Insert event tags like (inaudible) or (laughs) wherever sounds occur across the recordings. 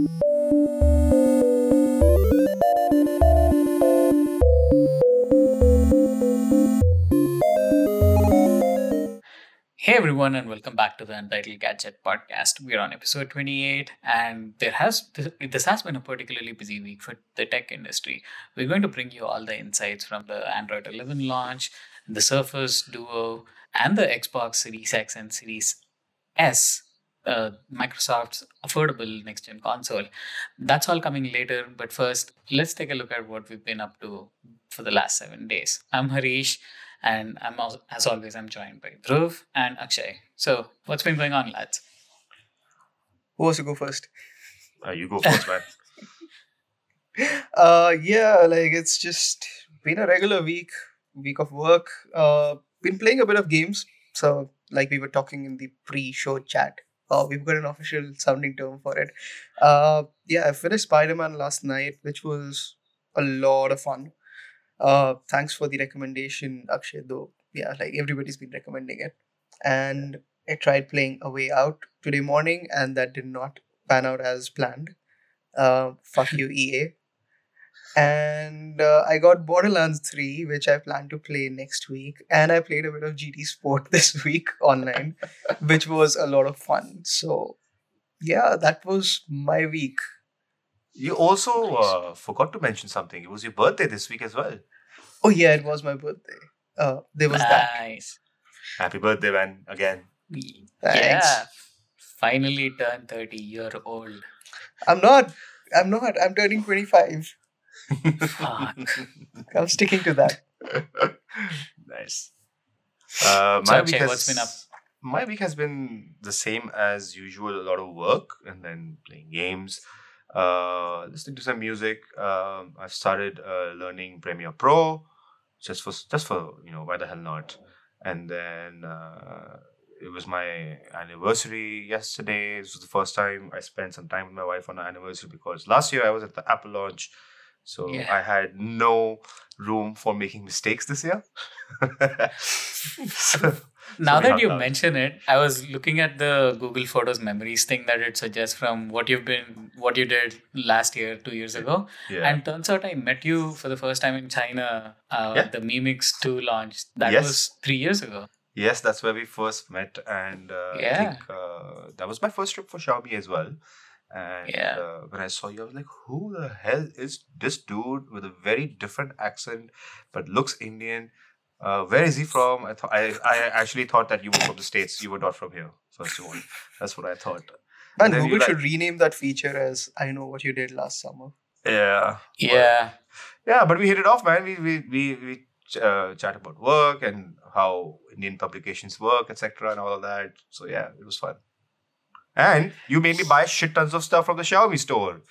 Hey everyone, and welcome back to the Untitled Gadget podcast. We're on episode 28, and there has this has been a particularly busy week for the tech industry. We're going to bring you all the insights from the Android 11 launch, the Surface Duo, and the Xbox Series X and Series S, uh, Microsoft's affordable next gen console. That's all coming later, but first, let's take a look at what we've been up to for the last seven days. I'm Harish, and I'm al- as always I'm joined by Dhruv and Akshay. So, what's been going on, lads? Who wants to go first? Uh, you go first, man. (laughs) Uh, yeah, like it's just been a regular week, week of work. Uh, been playing a bit of games. So, like we were talking in the pre-show chat, uh, we've got an official sounding term for it. Uh, yeah, I finished Spider-Man last night, which was a lot of fun. Uh, thanks for the recommendation, Akshay. Though, yeah, like everybody's been recommending it, and I tried playing A Way Out today morning, and that did not pan out as planned. Uh, fuck you, EA. And uh, I got Borderlands 3, which I plan to play next week. And I played a bit of GT Sport (laughs) this week online, which was a lot of fun. So, yeah, that was my week. You also uh, forgot to mention something. It was your birthday this week as well. Oh, yeah, it was my birthday. Uh, there was that. Nice. Happy birthday, man! Again. Thanks. Yeah. Finally turned 30 year old. I'm not. I'm not. I'm turning 25. Fuck. I'm sticking to that. (laughs) nice. Uh, So, my Akshay, week has, what's been up? My week has been the same as usual. A lot of work and then playing games. Uh, listening to some music. Um, I've started uh, learning Premiere Pro, just for just for you know why the hell not. And then uh, it was my anniversary yesterday. This was the first time I spent some time with my wife on our anniversary because last year I was at the Apple launch, so Yeah. I had no room for making mistakes this year. (laughs) so, Now we that you out. mention it, I was looking at the Google Photos memories thing that it suggests from what you've been, what you did last year, two years ago. yeah. And turns out I met you for the first time in China. Uh, Yeah. The Mi Mix 2 launch. That Yes. was three years ago. Yes, that's where we first met, and uh, I Yeah. think uh, that was my first trip for Xiaomi as well. And Yeah. uh, when I saw you, I was like, "Who the hell is this dude with a very different accent, but looks Indian? Uh, where is he from?" I thought I, I actually thought that you were from the states. You were not from here. First of all, that's what I thought. Man, And Google like- should rename that feature as I know what you did last summer. Yeah, Yeah. yeah, but we hit it off, man. We we we we uh, chat about work and how Indian publications work, etc., and all of that. So yeah, it was fun. And you made me buy shit tons of stuff from the Xiaomi store.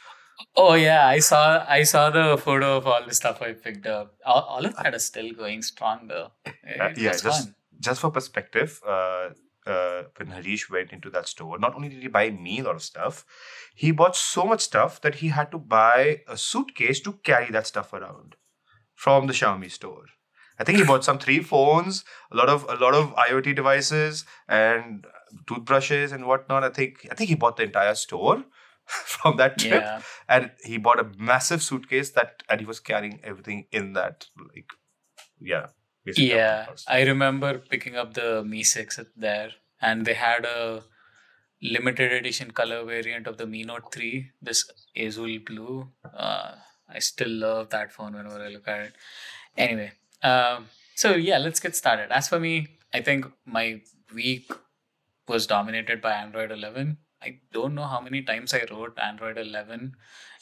Oh yeah, I saw I saw the photo of all the stuff I picked up. All, all of that is still going strong though. It Uh, yeah, just fun. just for perspective, uh, uh, when Harish went into that store, not only did he buy me a lot of stuff, he bought so much stuff that he had to buy a suitcase to carry that stuff around from the Xiaomi store. I think he bought some three phones, a lot of a lot of IoT devices and toothbrushes and whatnot. I think I think he bought the entire store (laughs) from that trip, Yeah. and he bought a massive suitcase that and he was carrying everything in that like yeah. Yeah. I remember picking up the Mi 6 at there and they had a limited edition color variant of the Mi Note 3, this Azul blue. Uh, I still love that phone whenever I look at it. Anyway, um, so yeah, let's get started. As for me, I think my week was dominated by Android 11. I don't know how many times I wrote Android 11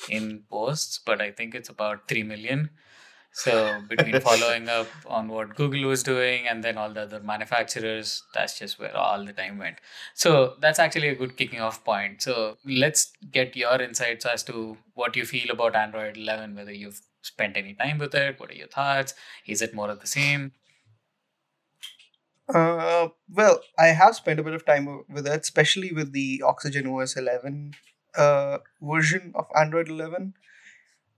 in posts, but I think it's about 3 million. So between (laughs) following up on what Google was doing and then all the other manufacturers, that's just where all the time went. So that's actually a good kicking off point. So let's get your insights as to what you feel about Android 11, whether you've spent any time with it, what are your thoughts? Is it more of the same? Uh, well, I have spent a bit of time with it, especially with the Oxygen OS 11 uh, version of Android 11,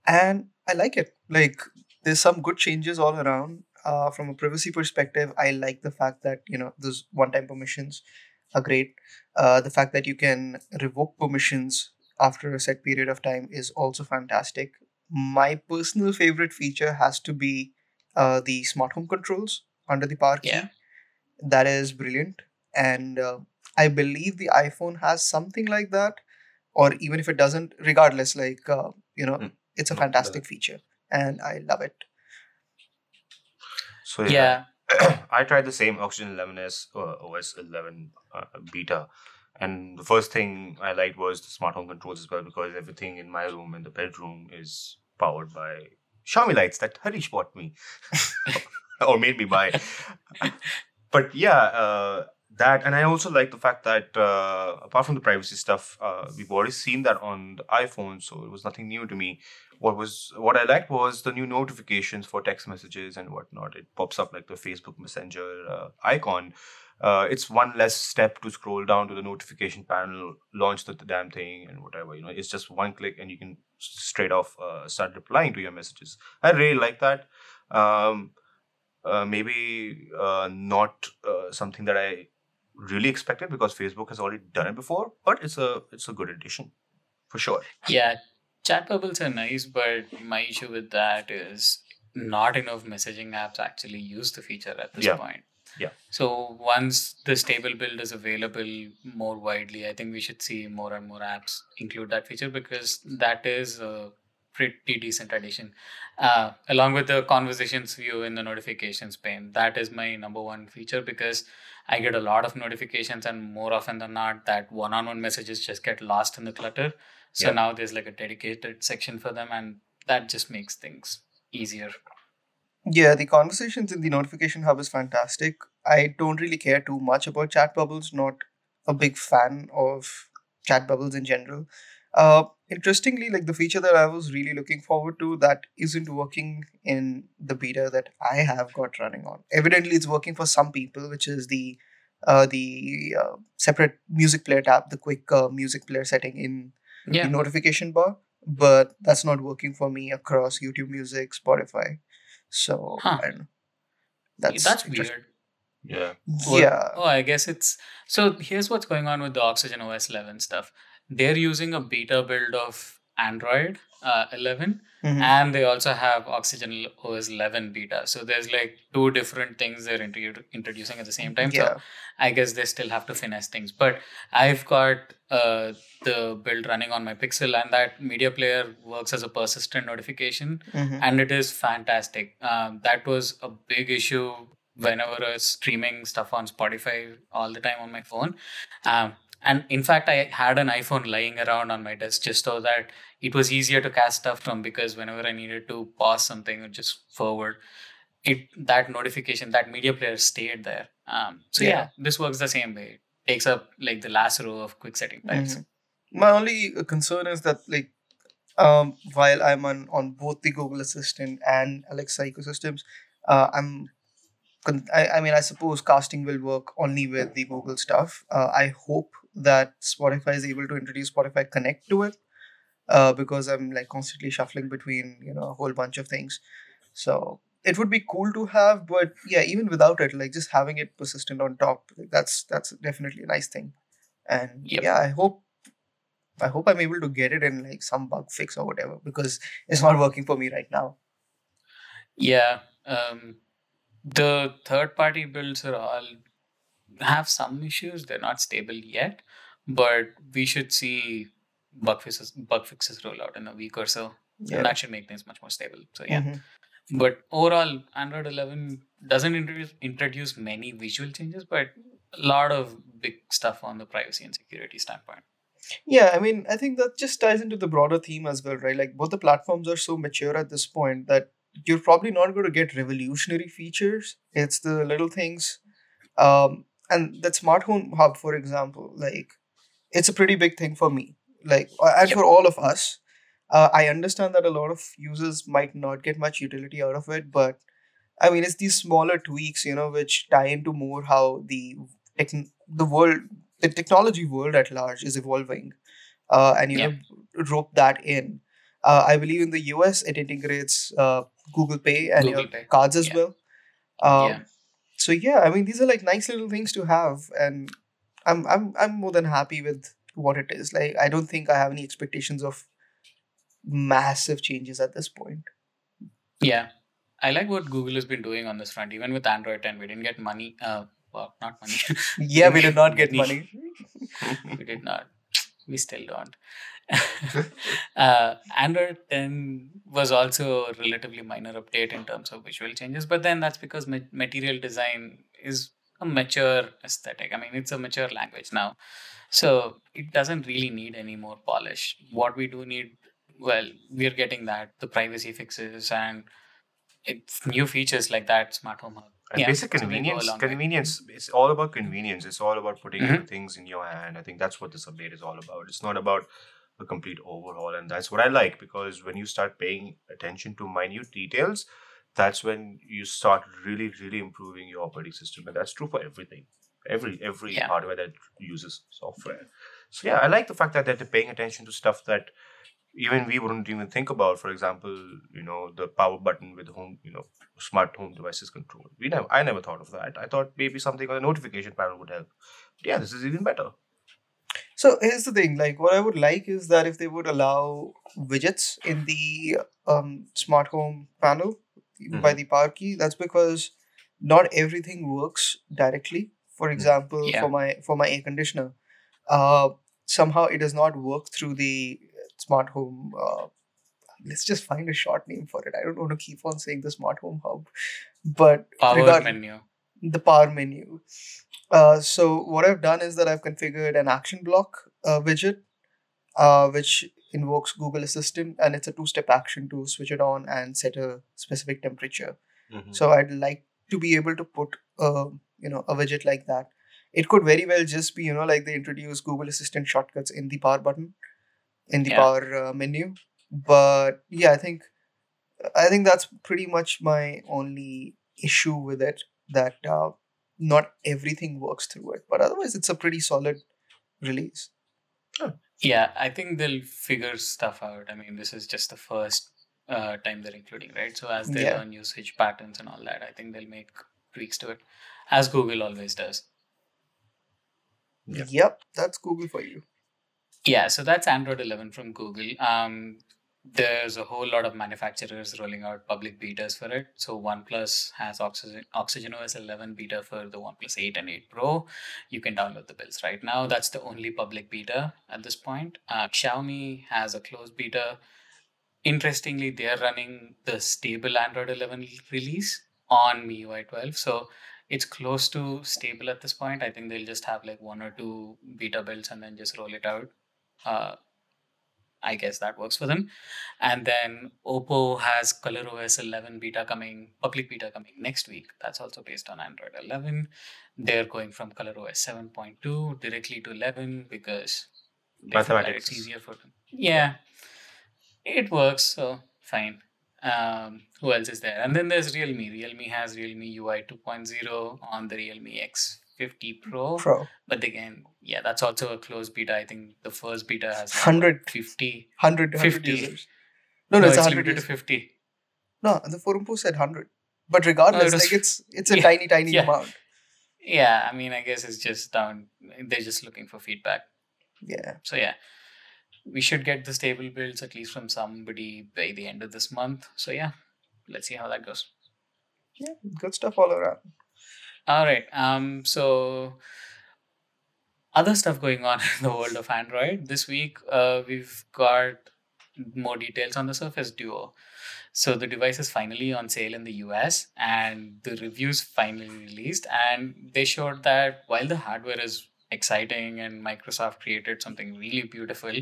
and I like it. Like, there's some good changes all around. Uh, from a privacy perspective, I like the fact that you know those one-time permissions are great. Uh, the fact that you can revoke permissions after a set period of time is also fantastic. My personal favorite feature has to be uh, the smart home controls under the power key. Yeah. That is brilliant. And uh, I believe the iPhone has something like that. Or even if it doesn't, regardless, like, uh, you know, Mm. it's a fantastic feature. And I love it. So Yeah. (coughs) I tried the same Oxygen 11s uh, OS 11 uh, beta, and the first thing I liked was the smart home controls as well because everything in my room and the bedroom is powered by Xiaomi lights that Harish bought me (laughs) or made me buy. (laughs) but yeah, uh, that and I also like the fact that uh, apart from the privacy stuff, uh, we've already seen that on the iPhone, so it was nothing new to me what was what I liked was the new notifications for text messages and whatnot. It pops up like the Facebook Messenger uh, icon. Uh, it's one less step to scroll down to the notification panel, launch the, the damn thing, and whatever. You know, it's just one click, and you can straight off uh, start replying to your messages. I really like that. Um, uh, maybe uh, not uh, something that I really expected because Facebook has already done it before, but it's a it's a good addition for sure. Yeah, chat bubbles are nice, but my issue with that is not enough messaging apps actually use the feature at this Yeah. point. Yeah. So once the stable build is available more widely, I think we should see more and more apps include that feature because that is a pretty decent addition. Uh, along with the conversations view in the notifications pane, that is my number one feature because I get a lot of notifications, and more often than not, that one-on-one messages just get lost in the clutter. So Yeah. now there's like a dedicated section for them, and that just makes things easier. Yeah, the conversations in the notification hub is fantastic. I don't really care too much about chat bubbles, not a big fan of chat bubbles in general. Uh, interestingly, like the feature that I was really looking forward to that isn't working in the beta that I have got running on. Evidently, it's working for some people, which is the uh, the uh, separate music player tab, the quick uh, music player setting in Yeah. the notification bar, but that's not working for me across YouTube Music, Spotify. So Huh. I don't know. That's That's interesting. Yeah. Well, Yeah. Oh, I guess it's so. Here's what's going on with the Oxygen OS 11 stuff. They're using a beta build of Android uh, 11, Mhm. and they also have Oxygen OS 11 beta. So there's like two different things they're intro- introducing at the same time. Yeah. So I guess they still have to finesse things. But I've got uh, the build running on my Pixel, and that media player works as a persistent notification Mhm. and it is fantastic. Um, that was a big issue whenever I was streaming stuff on Spotify all the time on my phone. Um, and in fact, I had an iPhone lying around on my desk just so that it was easier to cast stuff from because whenever I needed to pause something or just forward, it that notification, that media player stayed there. Um, so yeah. Yeah. this works the same way. It takes up like the last row of quick setting types. Mhm. My only uh, concern is that like um while I'm on on both the Google Assistant and Alexa ecosystems, uh, I'm I, I mean I suppose casting will work only with the Google stuff. Uh, I hope that Spotify is able to introduce Spotify Connect to it. Uh, because I'm like constantly shuffling between you know a whole bunch of things, so it would be cool to have. But yeah, even without it, like just having it persistent on top, like, that's that's definitely a nice thing. And Yep. yeah, I hope I hope I'm able to get it in like some bug fix or whatever because it's not working for me right now. Yeah, um, the third party builds are all have some issues. They're not stable yet, but we should see bug fixes bug fixes roll out in a week or so. Yeah. And that should make things much more stable. So yeah. Mhm. But overall, Android 11 doesn't introduce introduce many visual changes, but a lot of big stuff on the privacy and security standpoint. Yeah, I mean, I think that just ties into the broader theme as well, right? Like both the platforms are so mature at this point that you're probably not going to get revolutionary features. It's the little things. Um, and that smart home hub, for example, like it's a pretty big thing for me, like and Yep. for all of us. Uh, I understand that a lot of users might not get much utility out of it, but I mean, it's these smaller tweaks, you know, which tie into more how the techn- the world, the technology world at large is evolving, uh, and you Yep. know, rope that in. Uh, I believe in the US it integrates uh, Google Pay and Google your Pay, cards as yeah. well. Um, Yeah. So yeah, I mean, these are like nice little things to have, and I'm I'm I'm more than happy with what it is. Like I don't think I have any expectations of massive changes at this point. Yeah. I like what Google has been doing on this front. Even with Android 10, we didn't get money. Uh, well, not money. (laughs) Yeah, we did not (laughs) get Money. money. (laughs) we did not. We still don't. (laughs) uh, Android 10 was also a relatively minor update in terms of visual changes, but then that's because ma- material design is a mature aesthetic. I mean, it's a mature language now. So it doesn't really need any more polish. What we do need, well, we're getting that the privacy fixes and it's new features like that smart home hub. And Yeah, basic so they go a convenience. way. Convenience. It's all about convenience. It's all about putting Mhm. things in your hand. I think that's what this update is all about. It's not about a complete overhaul, and that's what I like because when you start paying attention to minute details, that's when you start really, really improving your operating system, and that's true for everything. Every every Yeah. hardware that uses software. So yeah, I like the fact that they're paying attention to stuff that even we wouldn't even think about. For example, you know, the power button with home, you know, smart home devices control. We never, I never thought of that. I thought maybe something on the notification panel would help. But yeah, this is even better. So here's the thing. Like, what I would like is that if they would allow widgets in the um, smart home panel by the power key, that's because not everything works directly. For example, Yeah. for my for my air conditioner, uh, somehow it does not work through the smart home. Uh, let's just find a short name for it. I don't want to keep on saying the smart home hub, but Power regard- menu. the power menu. Uh, so what I've done is that I've configured an action block uh, widget, uh, which invokes Google Assistant, and it's a two-step action to switch it on and set a specific temperature. So I'd like to be able to put, a you know, a widget like that. It could very well just be, you know, like they introduce Google Assistant shortcuts in the power button, in the Yeah. power uh, menu. But yeah, I think, I think that's pretty much my only issue with it. That uh, not everything works through it, but otherwise it's a pretty solid release. Yeah, I think they'll figure stuff out. I mean, this is just the first uh, time they're including, right? So as they Yeah. learn usage patterns and all that, I think they'll make tweaks to it, as Google always does. Yeah. Yep, that's Google for you. Yeah, so that's Android 11 from Google. Um, there's a whole lot of manufacturers rolling out public betas for it. So OnePlus has Oxygen, Oxygen OS 11 beta for the OnePlus 8 and 8 Pro. You can download the builds right now. That's the only public beta at this point. Uh, Xiaomi has a closed beta. Interestingly, they're running the stable Android 11 release on MIUI 12. So it's close to stable at this point. I think they'll just have like one or two beta builds and then just roll it out. Uh, I guess that works for them. And then Oppo has ColorOS 11 beta coming, public beta coming next week. That's also based on Android 11. They're going from ColorOS 7.2 directly to 11 because they feel like Mathematics. it's easier for them. Yeah, it works. So fine. Um, who else is there? And then there's Realme. Realme has Realme UI 2.0 on the Realme X50 Pro. Pro. But again, yeah, that's also a closed beta. I think the first beta has like, 100. what, 50. 100, 100 50. users. No, no, it's, it's 100 limited to 50. No, the forum post said 100. But regardless, was- like it's (laughs) it's a Yeah, tiny, tiny yeah. amount. Yeah, I mean, I guess it's just down. They're just looking for feedback. Yeah. So yeah, we should get the stable builds at least from somebody by the end of this month. So yeah, let's see how that goes. Yeah. Good stuff all around. All right. Um. So other stuff going on (laughs) in the world of Android this week. Uh, we've got more details on the Surface Duo. So the device is finally on sale in the US, and the reviews finally released, and they showed that while the hardware is exciting and Microsoft created something really beautiful.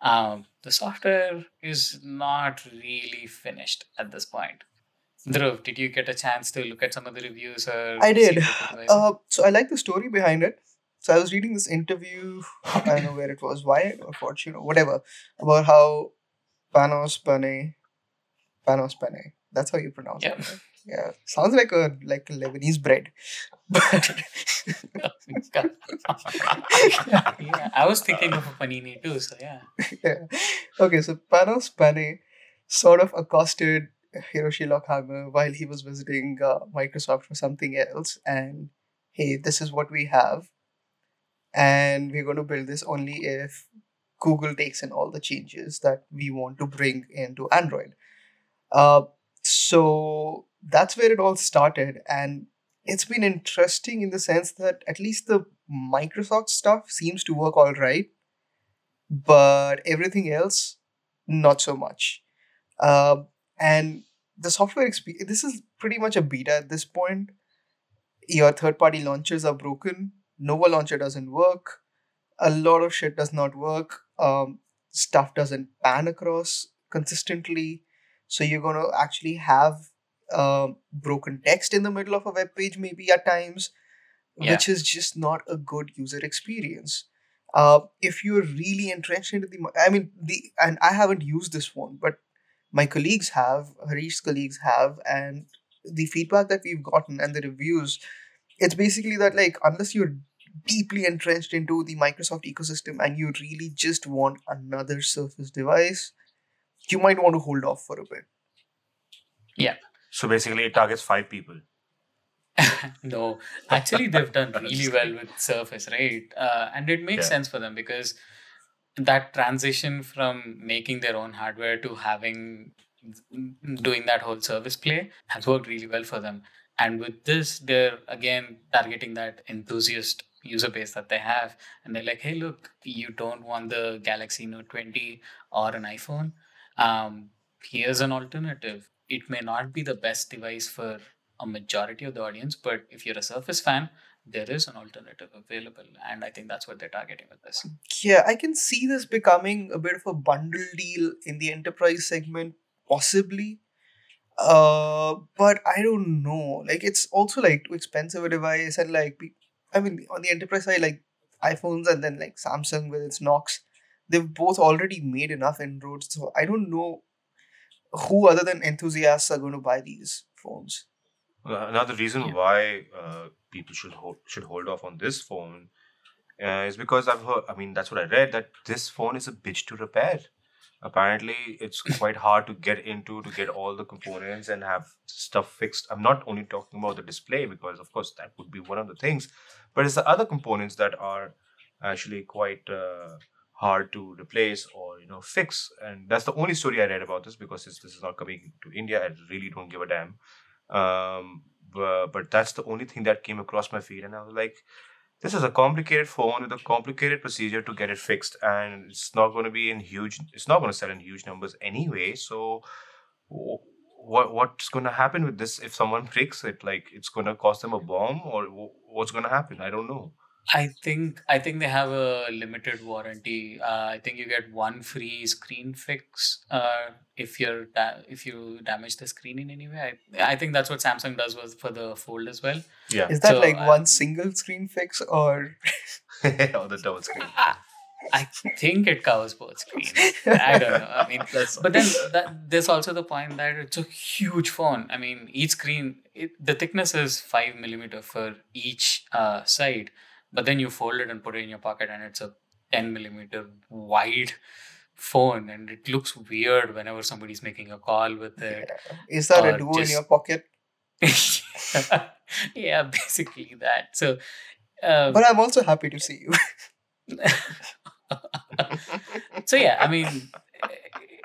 Um, the software is not really finished at this point. Dhruv, did you get a chance to look at some of the reviews? Or I did. what the device is? Uh, so I like the story behind it. So I was reading this interview, I don't know where it was, Wired or Fortune or whatever, about how Panos Panay, Panos Panay, that's how you pronounce Yeah. it. right? Yeah, sounds like a like a Lebanese bread, but (laughs) yeah, I was thinking of a panini too. So yeah, (laughs) yeah. Okay, so Panos Panay sort of accosted Hiroshi Lockheimer while he was visiting uh, Microsoft for something else, and hey, this is what we have. and we're going to build this only if Google takes in all the changes that we want to bring into Android. Uh, so that's where it all started, and it's been interesting in the sense that at least the Microsoft stuff seems to work all right, but everything else, not so much. Uh, and the software experience, this is pretty much a beta at this point. Your third party launchers are broken, Nova launcher doesn't work, a lot of shit does not work, um, stuff doesn't pan across consistently. So you're going to actually have uh, broken text in the middle of a web page, maybe at times, Yeah. which is just not a good user experience. Uh, if you're really entrenched into the, I mean, the and I haven't used this one, but my colleagues have, Harish's colleagues have, and the feedback that we've gotten and the reviews, it's basically that like unless you're deeply entrenched into the Microsoft ecosystem and you really just want another Surface device, you might want to hold off for a bit. Yeah. So basically, it targets five people. (laughs) no, actually, they've done (laughs) really well with Surface, right? Uh, and it makes Yeah. sense for them because that transition from making their own hardware to having doing that whole service play has worked really well for them. And with this, they're again targeting that enthusiast user base that they have. And they're like, hey, look, you don't want the Galaxy Note 20 or an iPhone. Um, here's an alternative. It may not be the best device for a majority of the audience, but if you're a Surface fan, there is an alternative available. And I think that's what they're targeting with this. Yeah, I can see this becoming a bit of a bundle deal in the enterprise segment, possibly. Uh, but I don't know. Like, it's also like too expensive a device, and like, I mean, on the enterprise side, like iPhones and then like Samsung with its Knox, they've both already made enough inroads. So I don't know who other than enthusiasts are going to buy these phones. Uh, Another reason Yeah. why uh, people should hold, should hold off on this phone uh, is because I've heard. I mean, that's what I read that this phone is a bitch to repair. Apparently, it's (laughs) quite hard to get into to get all the components and have stuff fixed. I'm not only talking about the display because, of course, that would be one of the things, but it's the other components that are actually quite uh, hard to replace or you know fix. And that's the only story I read about this because it's, this is not coming to India. I really don't give a damn um but, but that's the only thing that came across my feed and i was like this is a complicated phone with a complicated procedure to get it fixed and it's not going to be in huge it's not going to sell in huge numbers anyway so what what's going to happen with this if someone (laughs) breaks it? Like it's going to cost them a bomb or what's going to happen? I don't know I think I think they have a limited warranty. Uh, I think you get one free screen fix uh, if you're da- if you damage the screen in any way. I, I think that's what Samsung does was for the Fold as well. yeah Is that So, like uh, one single screen fix or? (laughs) or the double screen I, (laughs) I think it covers both screens. I don't know. I mean, (laughs) but then that, there's also the point that it's a huge phone. I mean, each screen, it, the thickness is five millimeter for each uh, side, but then you fold it and put it in your pocket, and it's a ten millimeter wide phone, and it looks weird whenever somebody's making a call with it. Is that a duo in your pocket? (laughs) yeah, basically that. So, uh, But I'm also happy to see you. (laughs) so yeah, I mean,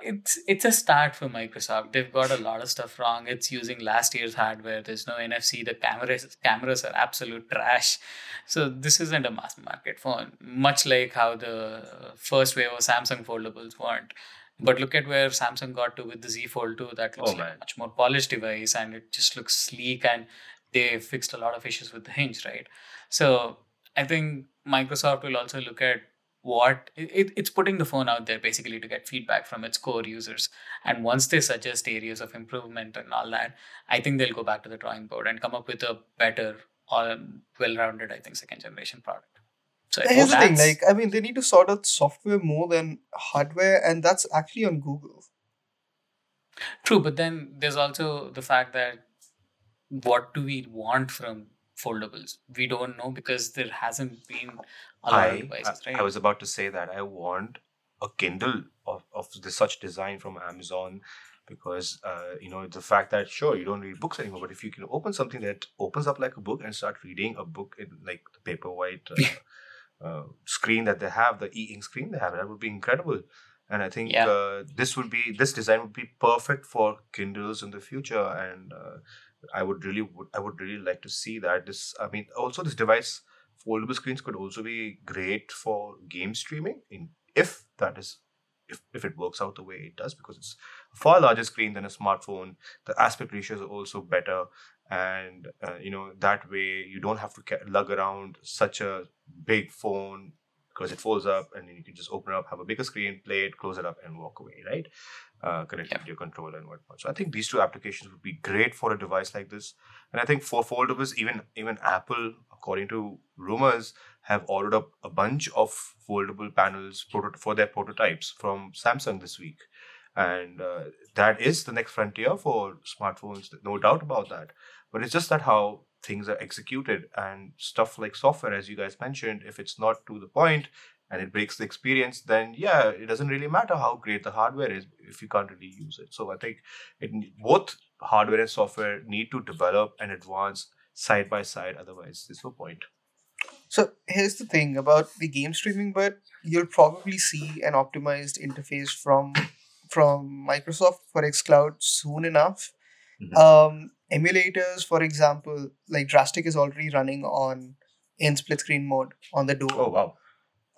it's it's a start for Microsoft. They've got a lot of stuff wrong. It's using last year's hardware. There's no NFC. The cameras cameras are absolute trash. So this isn't a mass market phone. Much like how the first wave of Samsung foldables weren't. But look at where Samsung got to with the Z Fold 2. That looks Oh, like a much more polished device and it just looks sleek and they fixed a lot of issues with the hinge, right? So I think Microsoft will also look at what it, it- it's putting the phone out there basically to get feedback from its core users. And once they suggest areas of improvement and all that, I think they'll go back to the drawing board and come up with a better, um, well-rounded, I think, second generation product. So I Here's the thing, like I mean, they need to sort out software more than hardware, and that's actually on Google. True, but then there's also the fact that what do we want from foldables? We don't know because there hasn't been a lot of I, devices, I, right? I was about to say that I want a Kindle of, of this such design from Amazon because uh, you know the fact that sure you don't read books anymore, but if you can open something that opens up like a book and start reading a book in like the paper white uh, (laughs) uh, screen that they have, the e-ink screen they have, that would be incredible. And I think Yeah. uh, this would be this design would be perfect for Kindles in the future. And uh, I would really would I would really like to see that. This I mean also this device foldable screens could also be great for game streaming in if that is if, if it works out the way it does because it's a far larger screen than a smartphone. The aspect ratios are also better and uh, you know that way you don't have to lug around such a big phone because it folds up and then you can just open it up have a bigger screen play it close it up and walk away right? Uh, connect Yeah. to your controller and whatnot. So i think these two applications would be great for a device like this. And i think for foldables even even apple according to rumors have ordered up a bunch of foldable panels for their prototypes from samsung this week. And uh, that is the next frontier for smartphones no doubt about that. But it's just that how things are executed and stuff like software as you guys mentioned if it's not to the point and it breaks the experience then yeah it doesn't really matter how great the hardware is if you can't really use it so i think it both hardware and software need to develop and advance side by side otherwise there's no point So here's the thing about the game streaming, but you'll probably see an optimized interface from from Microsoft for xCloud soon enough. Mhm. Um, emulators, for example, like Drastic is already running on in split screen mode on the Duo. oh wow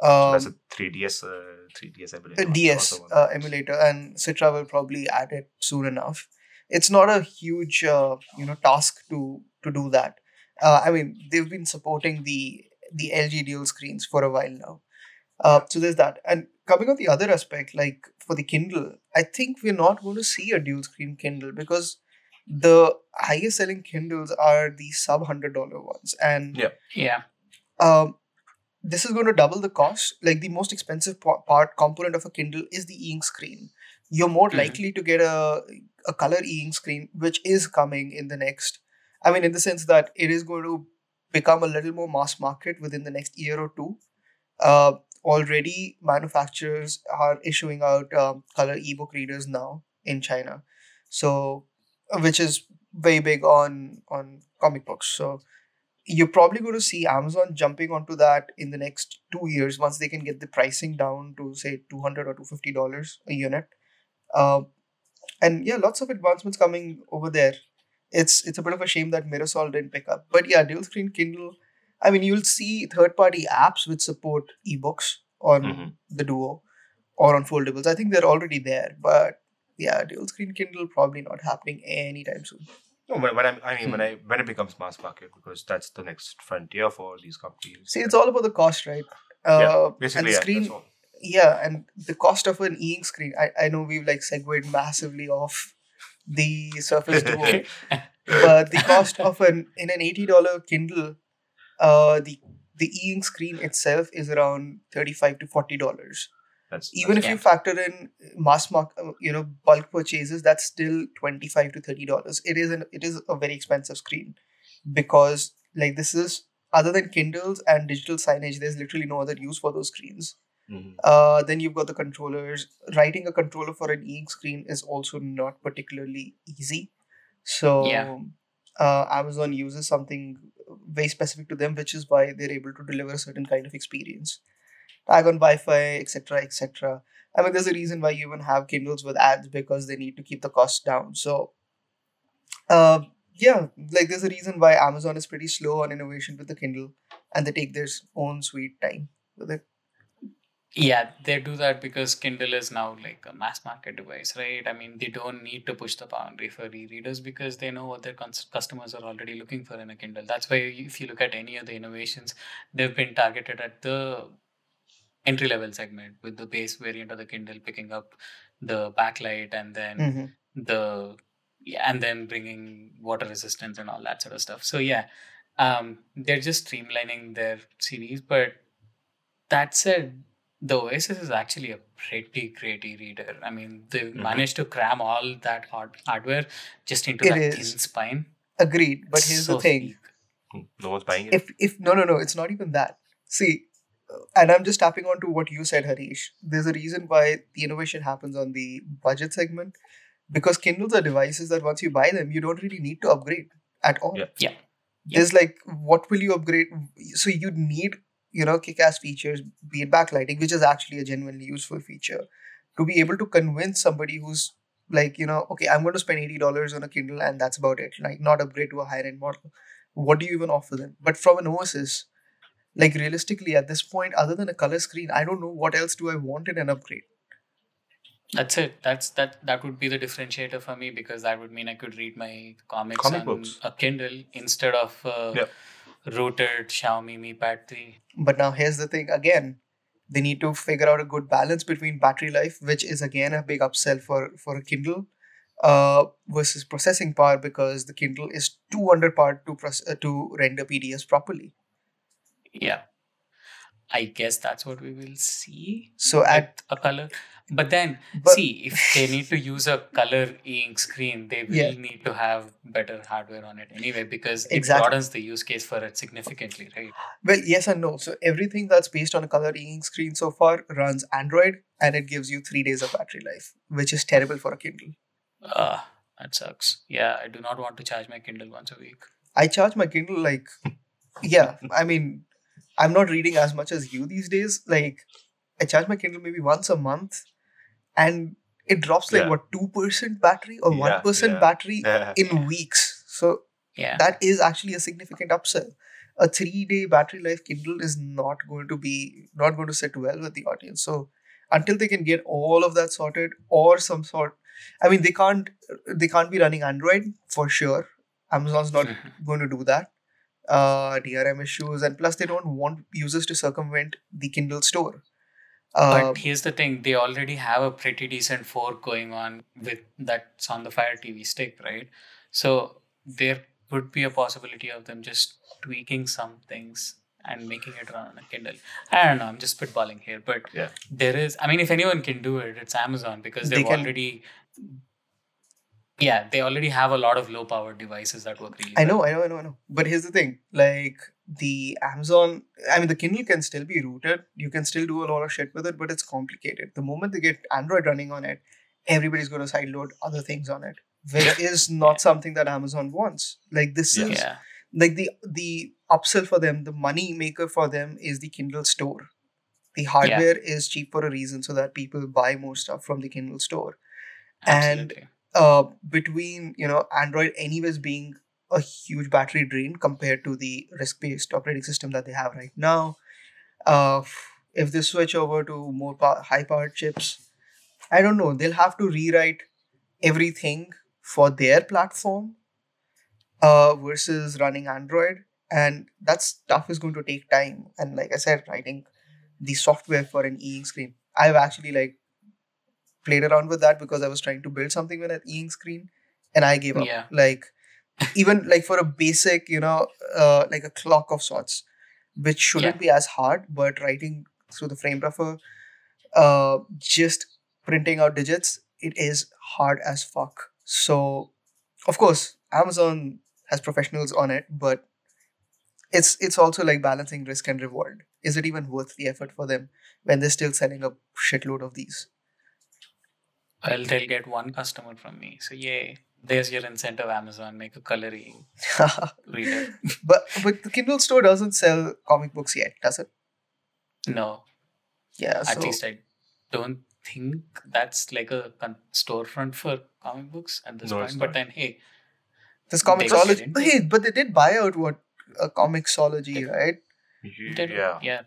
so um, that's a 3ds uh, 3ds emulator a DS uh, emulator, and Citra will probably add it soon enough. It's not a huge, uh, you know, task to to do that. Uh, I mean, they've been supporting the the LG dual screens for a while now. Uh, so there's that. And coming on the other aspect, like for the Kindle, I think we're not going to see a dual screen Kindle because the highest selling Kindles are the sub hundred dollar ones, and Yeah. Yeah. um, this is going to double the cost. Like the most expensive part component of a Kindle is the e-ink screen. You're more Mhm. likely to get a a color e-ink screen, which is coming in the next. I mean, in the sense that it is going to become a little more mass market within the next year or two. Uh, already, manufacturers are issuing out um, color ebook readers now in China, so which is very big on on comic books. So you're probably going to see Amazon jumping onto that in the next two years once they can get the pricing down to say 200 or 250 dollars a unit. Uh, and yeah, lots of advancements coming over there. It's it's a bit of a shame that Mirasol didn't pick up, but yeah, dual screen Kindle. I mean, you'll see third party apps which support ebooks on Mhm. the Duo or on foldables. I think they're already there, but yeah, dual screen Kindle probably not happening anytime soon. no, when, when I, I mean, when Hmm. I when it becomes mass market, because that's the next frontier for these companies. See, it's all about the cost, right? Uh, Yeah, and basically the yeah, screen, all. yeah, and the cost of an e-ink screen. I, I know we've like segued massively off the Surface Duo, (laughs) but the cost of an in an eighty dollar Kindle, uh, the the e-ink screen itself is around thirty five to forty dollars. That's, Even if Yeah. you factor in mass mark, uh, you know, bulk purchases, that's still twenty five to thirty dollars. It is an it is a very expensive screen because like this is other than Kindles and digital signage, there's literally no other use for those screens. Mhm. Uh, then you've got the controllers. Writing a controller for an e-ink screen is also not particularly easy. So Yeah. uh, Amazon uses something very specific to them, which is why they're able to deliver a certain kind of experience. Tag on Wi-Fi, etc., etc. I mean, there's a reason why you even have Kindles with ads because they need to keep the cost down. So, uh, yeah, like there's a reason why Amazon is pretty slow on innovation with the Kindle, and they take their own sweet time with it. Yeah, they do that because Kindle is now like a mass market device, right? I mean, they don't need to push the boundary for e-readers because they know what their cons- customers are already looking for in a Kindle. That's why if you look at any of the innovations, they've been targeted at the entry level segment with the base variant of the Kindle picking up the backlight and then Mhm. the yeah, and then bringing water resistance and all that sort of stuff. So yeah, um, they're just streamlining their series. But that said, the Oasis is actually a pretty great e-reader. I mean, they Mhm. managed to cram all that hard- hardware just into It that is. thin spine. Agreed, but here's so the thing. Hmm, No one's buying it. if if no no no, it's not even that. See, and I'm just tapping on to what you said, Harish. There's a reason why the innovation happens on the budget segment, because Kindles are devices that once you buy them, you don't really need to upgrade at all. Yeah. Yeah. There's like, what will you upgrade? So you need you know kick-ass features, be it backlighting, which is actually a genuinely useful feature, to be able to convince somebody who's like you know okay i'm going to spend $80 on a kindle and that's about it like not upgrade to a higher end model what do you even offer them but from an oasis like realistically at this point other than a color screen i don't know what else do i want in an upgrade That's it. That's that. That would be the differentiator for me because that would mean I could read my comics Comic on books. a Kindle instead of uh, Yeah. rooted Xiaomi Mi Pad 3. but now here's the thing again they need to figure out a good balance between battery life which is again a big upsell for for a kindle uh, versus processing power because the kindle is too underpowered to proce- uh, to render pdfs properly Yeah. I guess that's what we will see so at a color. But then, but see, if they need to use a color e-ink screen, they will Yeah. need to have better hardware on it anyway because it broadens the use case for it significantly, right? Well, yes and no. So everything that's based on a color e-ink screen so far runs Android, and it gives you three days of battery life, which is terrible for a Kindle. Uh, that sucks. Yeah, I do not want to charge my Kindle once a week. I charge my Kindle like, yeah. I mean, I'm not reading as much as you these days. Like, I charge my Kindle maybe once a month, and it drops like Yeah. what two percent battery or one Yeah, yeah. battery Yeah. in weeks. So Yeah. that is actually a significant upsell. A three-day battery life Kindle is not going to be not going to sit well with the audience. So until they can get all of that sorted or some sort, I mean, they can't they can't be running Android for sure. Amazon's not (laughs) going to do that. Uh, DRM issues, and plus they don't want users to circumvent the Kindle store. Uh, But here's the thing: they already have a pretty decent fork going on with that's on the Fire TV stick, right? So there would be a possibility of them just tweaking some things and making it run on a Kindle. I don't know. I'm just spitballing here, but Yeah. there is. I mean, if anyone can do it, it's Amazon because They they've can- already. Yeah, they already have a lot of low-powered devices that work really. I well. know, I know, I know, I know. But here's the thing: like the Amazon, I mean, the Kindle can still be rooted. You can still do a lot of shit with it, but it's complicated. The moment they get Android running on it, everybody's going to sideload other things on it, which is not Yeah. something that Amazon wants. Like this Yeah. is Yeah, like the the upsell for them, the money maker for them is the Kindle store. The hardware is cheap for a reason, so that people buy more stuff from the Kindle store And- absolutely. Uh, between you know Android anyways being a huge battery drain compared to the risk-based operating system that they have right now. Uh, if they switch over to more pow- high-powered chips, I don't know. They'll have to rewrite everything for their platform uh, versus running Android, and that stuff is going to take time. And like I said, writing the software for an e-ink screen, I've actually like played around with that because I was trying to build something with an e-ink screen, and I gave up. Yeah. Like even like for a basic, you know, uh, like a clock of sorts, which shouldn't Yeah. be as hard, but writing through the frame buffer, uh, just printing out digits, it is hard as fuck. So, of course, Amazon has professionals on it, but it's it's also like balancing risk and reward. Is it even worth the effort for them when they're still selling a shitload of these? Well, they'll get one customer from me. So yay. There's your incentive, Amazon. Make a coloring (laughs) reader. but but the Kindle store doesn't sell comic books yet, does it? No, Yeah, at so least I don't think that's like a con- storefront for comic books at this No, point. But then, hey, this they But hey, but they did buy out what uh, a Comixology, right? they do- Yeah. yeah,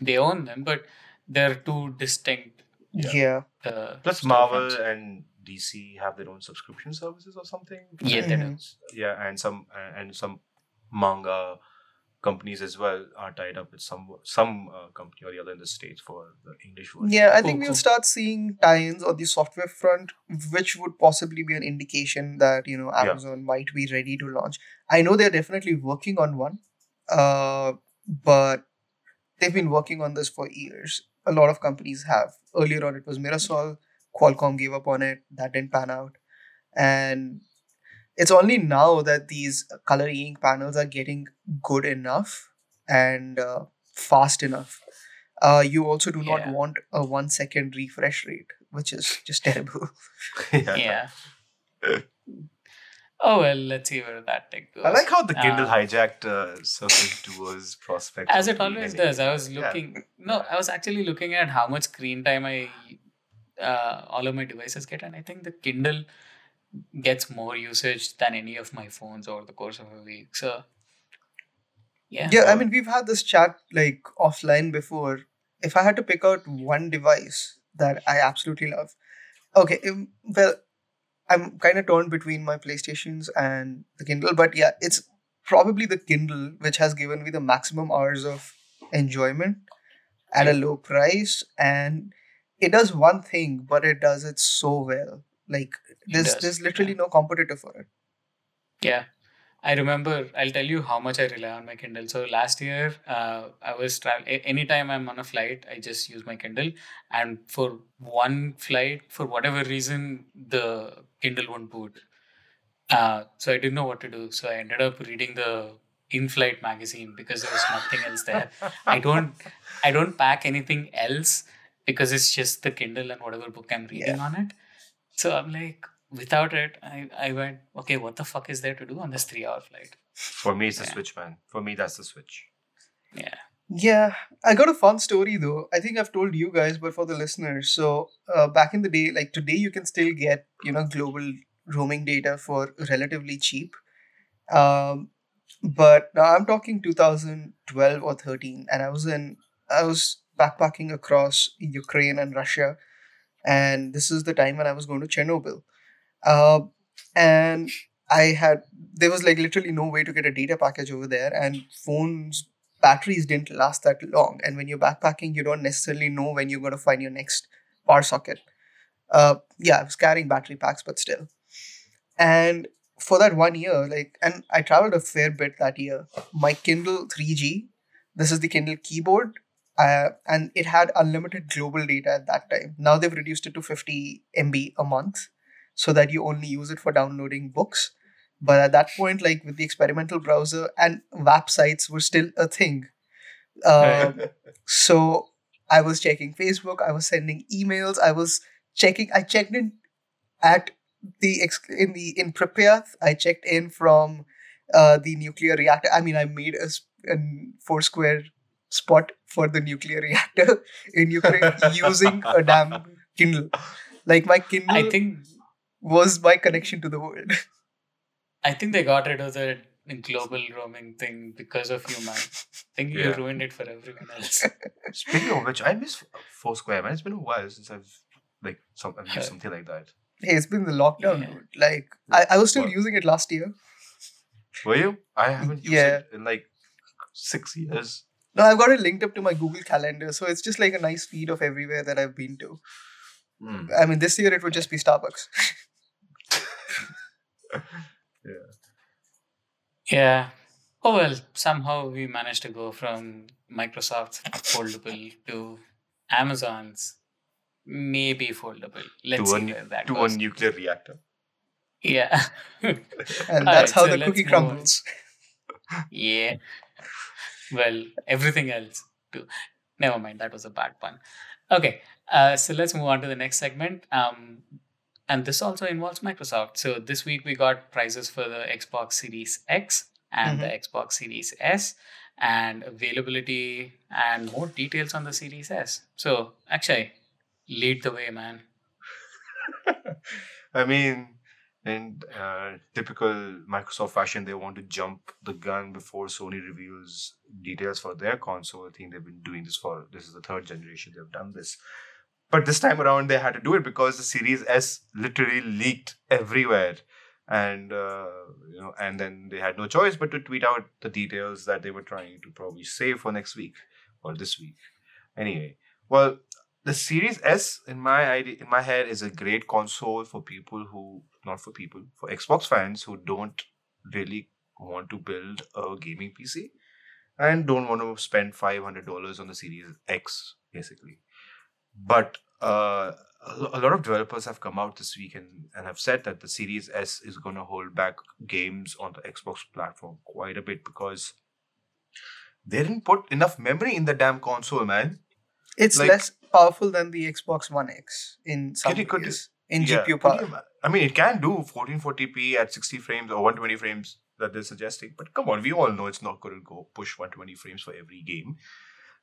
they own them, but they're two distinct. Yeah. Yeah. Uh, Plus, Marvel storefronts. and DC have their own subscription services or something. Yeah, they do. Mhm. Yeah, and some and some manga companies as well are tied up with some some uh, company or the other in the states for the English version. Yeah, I Cool, think we'll cool. start seeing tie-ins on the software front, which would possibly be an indication that you know Yeah. Amazon might be ready to launch. I know they're definitely working on one, uh, but they've been working on this for years. A lot of companies have. Earlier on, it was Mirasol. Qualcomm gave up on it. That didn't pan out, and it's only now that these color e-ink panels are getting good enough and uh, fast enough uh, you also do not want a one second refresh rate, which is just terrible. (laughs) yeah. yeah. (laughs) Oh well, let's see where that take goes. I like how the Kindle Uh, hijacked uh, Surface Duo's prospect. as it always an- does. I was Yeah. looking. No, I was actually looking at how much screen time I uh, all of my devices get, and I think the Kindle gets more usage than any of my phones over the course of a week. So, yeah, Yeah, I mean, we've had this chat like offline before. If I had to pick out one device that I absolutely love, okay, um, well, I'm kind of torn between my PlayStations and the Kindle, but yeah, it's probably the Kindle which has given me the maximum hours of enjoyment at a low price, and it does one thing, but it does it so well. Like there's there's literally yeah. no competitor for it. Yeah. I remember, I'll tell you how much I rely on my Kindle. So last year, uh, I was traveling, anytime I'm on a flight, I just use my Kindle. And for one flight, for whatever reason, the Kindle won't boot. Uh, so I didn't know what to do. So I ended up reading the in-flight magazine because there was nothing else there. I don't, I don't pack anything else because it's just the Kindle and whatever book I'm reading on it. So I'm like, without it, I, I went, okay, what the fuck is there to do on this three hour flight? For me, it's the Yeah. Switch, man. For me, that's the Switch. Yeah. Yeah, I got a fun story though. I think I've told you guys, but for the listeners. So, uh, back in the day, like today, you can still get, you know, global roaming data for relatively cheap. Um, but now I'm talking 2012 or 13, and I was in, I was backpacking across Ukraine and Russia, and this is the time when I was going to Chernobyl. Uh, and I had, there was like literally no way to get a data package over there, and phones batteries didn't last that long. And when you're backpacking, you don't necessarily know when you're going to find your next power socket. Uh, yeah, I was carrying battery packs, but still. And for that one year, like, and I traveled a fair bit that year. My Kindle 3G, this is the Kindle keyboard, uh, and it had unlimited global data at that time. Now they've reduced it to 50 MB a month so that you only use it for downloading books. But at that point, like with the experimental browser and WAP sites were still a thing. Uh, so I was checking Facebook, I was sending emails, I was checking, I checked in at the ex- in the in Pripyat, I checked in from uh, the nuclear reactor. I mean, I made a, Foursquare spot for the nuclear (laughs) reactor in Ukraine (laughs) using a damn Kindle. Like my Kindle I think was my connection to the world. (laughs) I think they got rid of the global roaming thing because of you, man. I think you Yeah. ruined it for everyone (laughs) else. Speaking of which, I miss Foursquare, man. It's been a while since I've like some I've used something like that. Hey, it's been the lockdown, Yeah. dude. Like I, I was still What? using it last year. Were you? I haven't used Yeah. it in like six years. No, I've got it linked up to my Google Calendar, so it's just like a nice feed of everywhere that I've been to. Hmm. I mean, this year it would just be Starbucks. (laughs) (laughs) Yeah. Yeah. Oh well, somehow we managed to go from Microsoft's foldable to Amazon's maybe foldable. Let's to see nu- where that to a nuclear reactor. yeah. (laughs) And Alright, that's how so the let's cookie crumbles. Yeah. Well, everything else too. Never mind, that was a bad pun. Okay, uh, so let's move on to the next segment. Um, and this also involves Microsoft. So this week we got prices for the Xbox Series X and the Xbox Series S, and availability and more details on the Series S. So Akshay, lead the way, man. (laughs) I mean, in uh, typical Microsoft fashion, they want to jump the gun before Sony reveals details for their console. I think they've been doing this for this is the third generation they've done this. But this time around, they had to do it because the Series S literally leaked everywhere, and uh, you know, and then they had no choice but to tweet out the details that they were trying to probably save for next week or this week. Anyway, well, the Series S in my idea, in my head is a great console for people who not for people for Xbox fans who don't really want to build a gaming PC and don't want to spend five hundred dollars on the Series X basically. But uh, a lot of developers have come out this week and, and have said that the Series S is going to hold back games on the Xbox platform quite a bit because they didn't put enough memory in the damn console, man. It's Like- less powerful than the Xbox One X in some you- you- in Yeah, GPU could you I mean, it can do 1440p at 60 frames or 120 frames that they're suggesting. But come on, we all know it's not going to go push 120 frames for every game.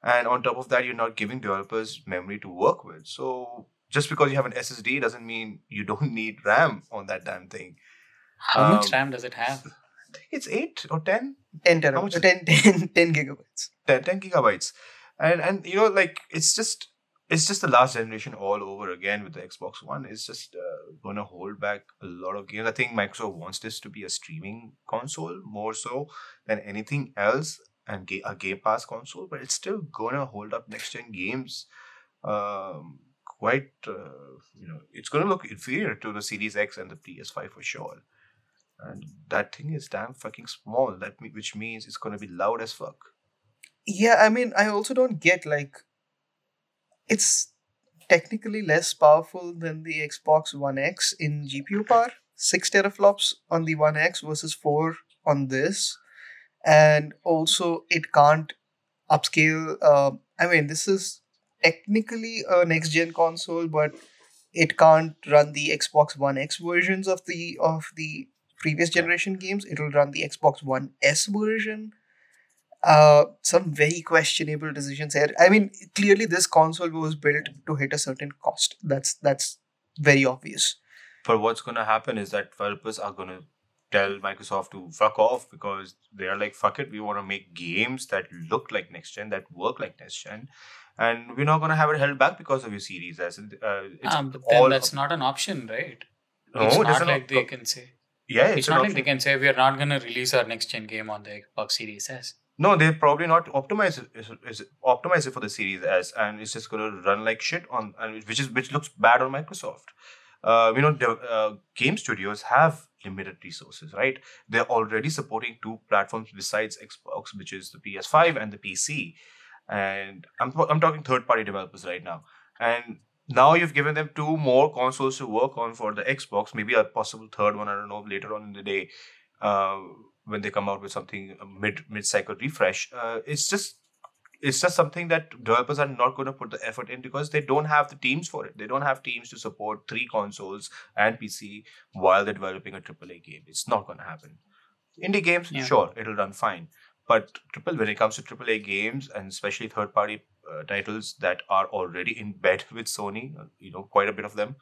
And on top of that, you're not giving developers memory to work with. So just because you have an SSD doesn't mean you don't (laughs) need RAM on that damn thing. How much Um, RAM does it have? I think it's 8 or 10 10 How terabytes, much 10, 10, (laughs) 10 gigabytes. 10, 10 gigabytes and and you know like it's just it's just the last generation all over again with the xbox one it's just uh, gonna hold back a lot of games i think microsoft wants this to be a streaming console more so than anything else and ga- a game pass console but it's still gonna hold up next gen games um quite uh, you know it's gonna look inferior to the series x and the ps5 for sure. And that thing is damn fucking small that me- which means it's gonna be loud as fuck. Yeah, I mean, I also don't get like it's technically less powerful than the Xbox One X in GPU power. Six teraflops on the One X versus four on this, and also it can't upscale. Uh, I mean, this is technically a next gen console, but it can't run the Xbox One X versions of the of the previous generation games. It'll run the Xbox One S version uh, some very questionable decisions here. I mean, clearly this console was built to hit a certain cost. That's that's very obvious. but what's going to happen is that developers are going to tell Microsoft to fuck off because they are like, fuck it, we want to make games that look like next gen, that work like next gen, and we're not going to have it held back because of your series. As in, uh, it's Um, but then that's not an option, right? no, it's not like op- they can say. yeah, It's, it's, not like option. they can say we are not going to release our next gen game on the Xbox Series S. No, they're probably not optimize it, is, is optimize it for the Series S, and it's just going to run like shit on, and which is which looks bad on Microsoft. Uh, you know, the, uh, game studios have limited resources, right? They're already supporting two platforms besides Xbox, which is the PS5 and the PC. And I'm I'm talking third party developers right now, and now you've given them two more consoles to work on for the Xbox, maybe a possible third one. I don't know later on in the day. Uh, when they come out with something mid mid cycle refresh. Uh, it's just it's just something that developers are not going to put the effort in because they don't have the teams for it. They don't have teams to support three consoles and PC while they're developing a AAA game. It's not going to happen. Indie games, Yeah. sure, it'll run fine. But triple when it comes to AAA games and especially third party uh, titles that are already in bed with Sony, uh, you know, quite a bit of them,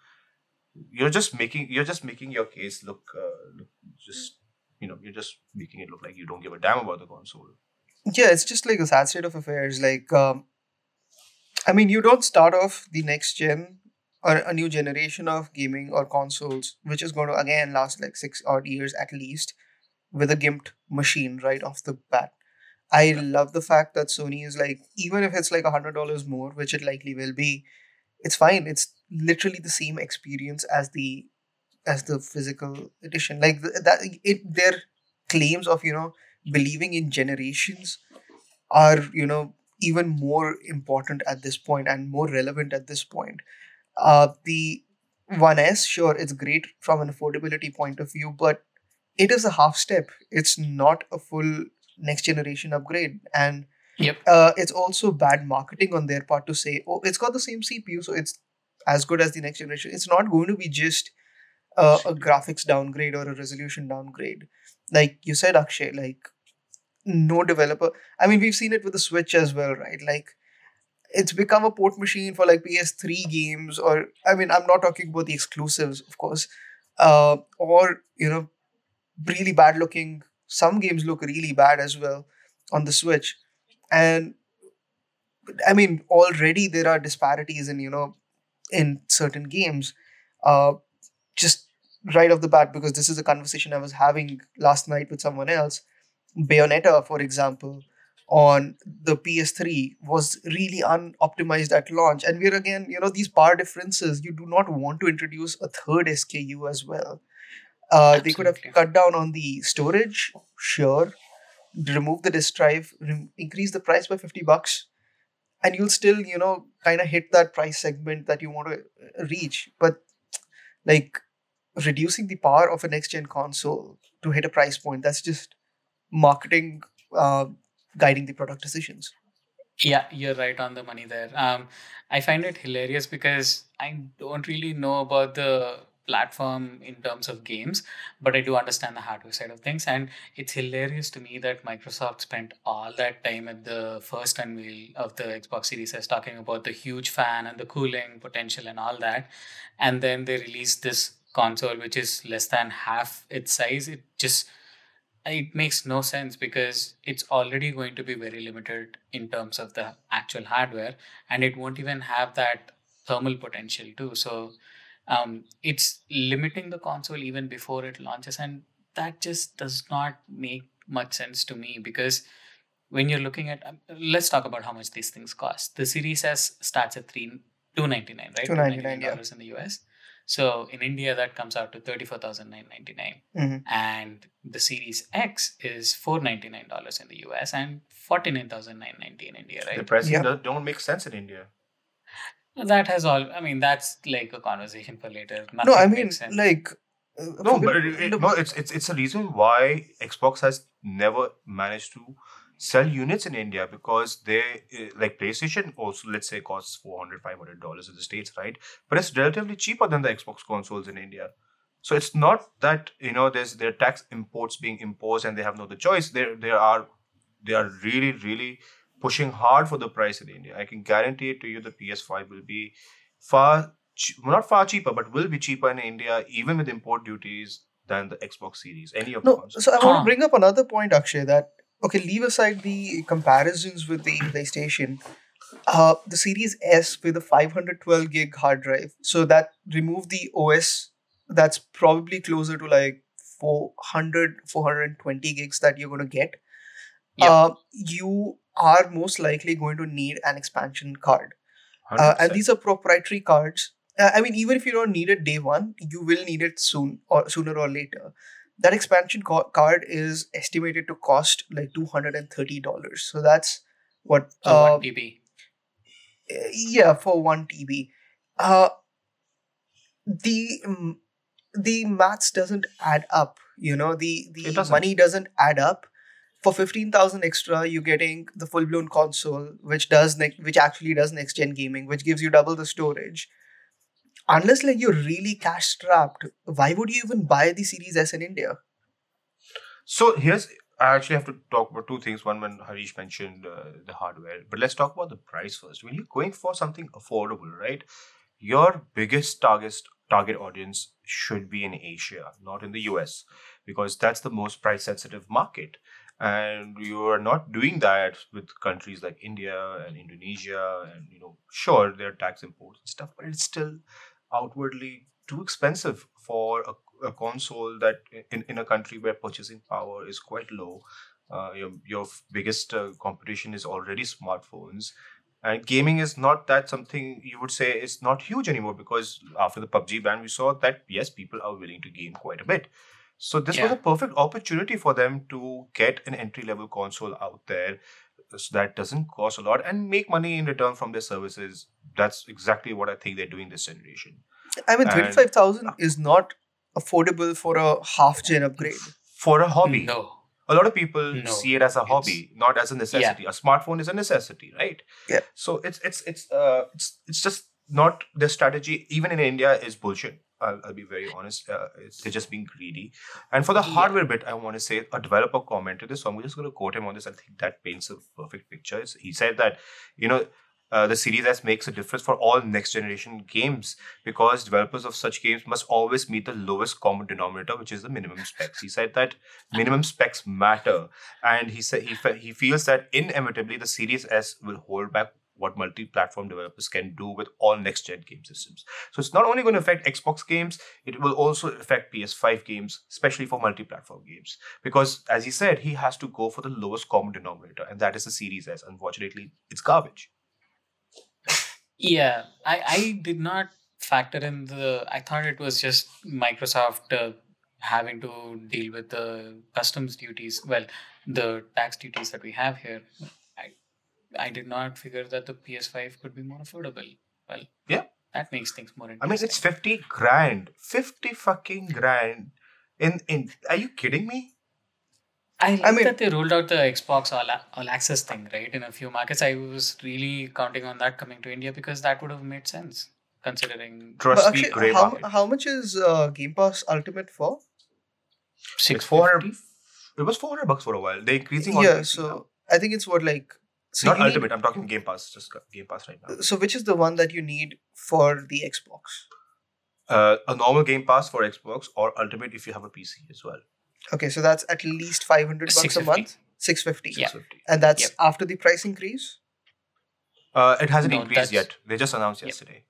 you're just making you're just making your case look, uh, look just you know you're just making it look like you don't give a damn about the console. Yeah, it's just like a sad state of affairs. Like, um, I mean, you don't start off the next gen or a new generation of gaming or consoles, which is going to again last like six odd years at least, with a gimped machine right off the bat. I love the fact that Sony is like, even if it's like a hundred dollars more, which it likely will be, it's fine. It's literally the same experience as the as the physical edition. Like th- that, it their claims of you know believing in generations are you know even more important at this point and more relevant at this point. Uh, the One S, sure, it's great from an affordability point of view, but it is a half step. It's not a full next generation upgrade, and Yep. uh, it's also bad marketing on their part to say, oh, it's got the same CPU, so it's as good as the next generation. It's not going to be just uh, a graphics downgrade or a resolution downgrade. Like you said, Akshay, like no developer. I mean, we've seen it with the Switch as well, right? Like it's become a port machine for like PS3 games, or I mean, I'm not talking about the exclusives, of course, uh, or you know, really bad looking. Some games look really bad as well on the Switch, and I mean, already there are disparities in you know, in certain games. Uh, just right off the bat, because this is a conversation I was having last night with someone else. Bayonetta, for example, on the PS3 was really unoptimized at launch. And we're again, you know, these power differences, you do not want to introduce a third SKU as well. Uh, they could have cut down on the storage, sure, remove the disk drive, rem- increase the price by 50 bucks, and you'll still, you know, kind of hit that price segment that you want to uh, reach. But like reducing the power of a next gen console to hit a price point, that's just marketing uh, guiding the product decisions. Yeah, you're right on the money there. Um, I find it hilarious because I don't really know about the platform in terms of games, but I do understand the hardware side of things. And it's hilarious to me that Microsoft spent all that time at the first unveil of the Xbox Series S talking about the huge fan and the cooling potential and all that. And then they released this console, which is less than half its size. It just it makes no sense because it's already going to be very limited in terms of the actual hardware and it won't even have that thermal potential too. So um, it's limiting the console even before it launches and that just does not make much sense to me because when you're looking at um, let's talk about how much these things cost. The series s starts at 3 299 right? 299 yeah. Dollars in the us so in India, that comes out to thirty four thousand nine ninety nine, Mhm. and the Series X is four ninety nine dollars in the US and forty nine thousand nine ninety in India, The right? pricing Yeah. do- don't make sense in India. That has all. I mean, that's like a conversation for later. (laughs) no i mean makes sense. like uh, No, but it, it- no, it's it's it's a reason why Xbox has never managed to sell units in India because they uh, like PlayStation also let's say costs 400 500 dollars in the states, right? But it's relatively cheaper than the Xbox consoles in India. So it's not that you know there's there are tax imports being imposed and they have no other choice. There there are they are really really pushing hard for the price in India. I can guarantee it to you the PS5 will be far che- not far cheaper, but will be cheaper in India even with import duties than the Xbox Series. Any of the no consoles. so i want to bring up another point akshay that okay leave aside the comparisons with the playstation uh the series s with a 512 gig hard drive so that remove the os that's probably closer to like 400 420 gigs that you're going to get Yeah. uh, you are most likely going to need an expansion card uh, 100%. and these are proprietary cards. Uh, I mean, even if you don't need it day one, you will need it soon or sooner or later. That expansion ca- card is estimated to cost like two hundred and thirty dollars. So that's what. so uh, one TB. yeah, for one TB. Uh, the mm, the maths doesn't add up. You know, the the doesn't. money doesn't add up. For fifteen thousand extra, you're getting the full blown console, which does ne- which actually does next gen gaming, which gives you double the storage. Unless like you're really cash strapped, why would you even buy the Series S in India? So here's I actually have to talk about two things. One, when Harish mentioned uh, the hardware, but let's talk about the price first. When you're going for something affordable, right? Your biggest target target audience should be in Asia, not in the US, because that's the most price sensitive market. And you are not doing that with countries like India and Indonesia, and you know, sure there are tax imports and stuff, but it's still outwardly too expensive for a, a console that in, in a country where purchasing power is quite low. Uh, your, your biggest uh, competition is already smartphones. And gaming is not that something you would say is not huge anymore because after the pubg ban we saw that yes people are willing to game quite a bit. So this was a perfect opportunity for them to get an entry level console out there so that doesn't cost a lot and make money in return from their services. That's exactly what i think they're doing this generation. I mean, And- thirty five thousand is not affordable for a half gen upgrade. for a hobby. No. a lot of people No, see it as a hobby not as a necessity. A smartphone is a necessity right? Yeah. so it's it's it's uh it's it's just not the strategy. Even in india is bullshit I'll, I'll be very honest. Uh, it's, they're just being greedy. And for the Yeah. hardware bit, I want to say a developer commented this, so I'm just going to quote him on this. I think that paints a perfect picture. He said that, you know, uh, the Series S makes a difference for all next generation games because developers of such games must always meet the lowest common denominator, which is the minimum specs. He said that minimum specs matter, and he said he fe- he feels that inevitably the Series S will hold back what multi-platform developers can do with all next-gen game systems. So it's not only going to affect Xbox games, it will also affect PS5 games, especially for multi-platform games. Because as he said, he has to go for the lowest common denominator, and that is the Series S. Unfortunately, it's garbage. Yeah, I, I did not factor in the. I thought it was just Microsoft uh, having to deal with the customs duties. Well, the tax duties that we have here. I I did not figure that the PS5 could be more affordable. Well, Yeah. that makes things more I mean, it's 50 grand. 50 fucking grand. In, in, are you kidding me? I like mean- that they rolled out the Xbox All, All Access thing, right? In a few markets, I was really counting on that coming to India because that would have made sense, considering Trust But me, actually, grey how, how much is uh, Game Pass Ultimate for? Six 400. It was 400 bucks for a while. They're increasing Yeah, PC now. so I think it's what like. So Not you need- Ultimate. I'm talking Game Pass. Just Game Pass right now. so which is the one that you need for the Xbox? Uh, a normal Game Pass for Xbox or Ultimate if you have a PC as well. Okay, so that's at least five hundred bucks a month. Six fifty. Yeah. And that's Yep. after the price increase. Uh, it hasn't No, increased that's- yet. They just announced Yep. yesterday.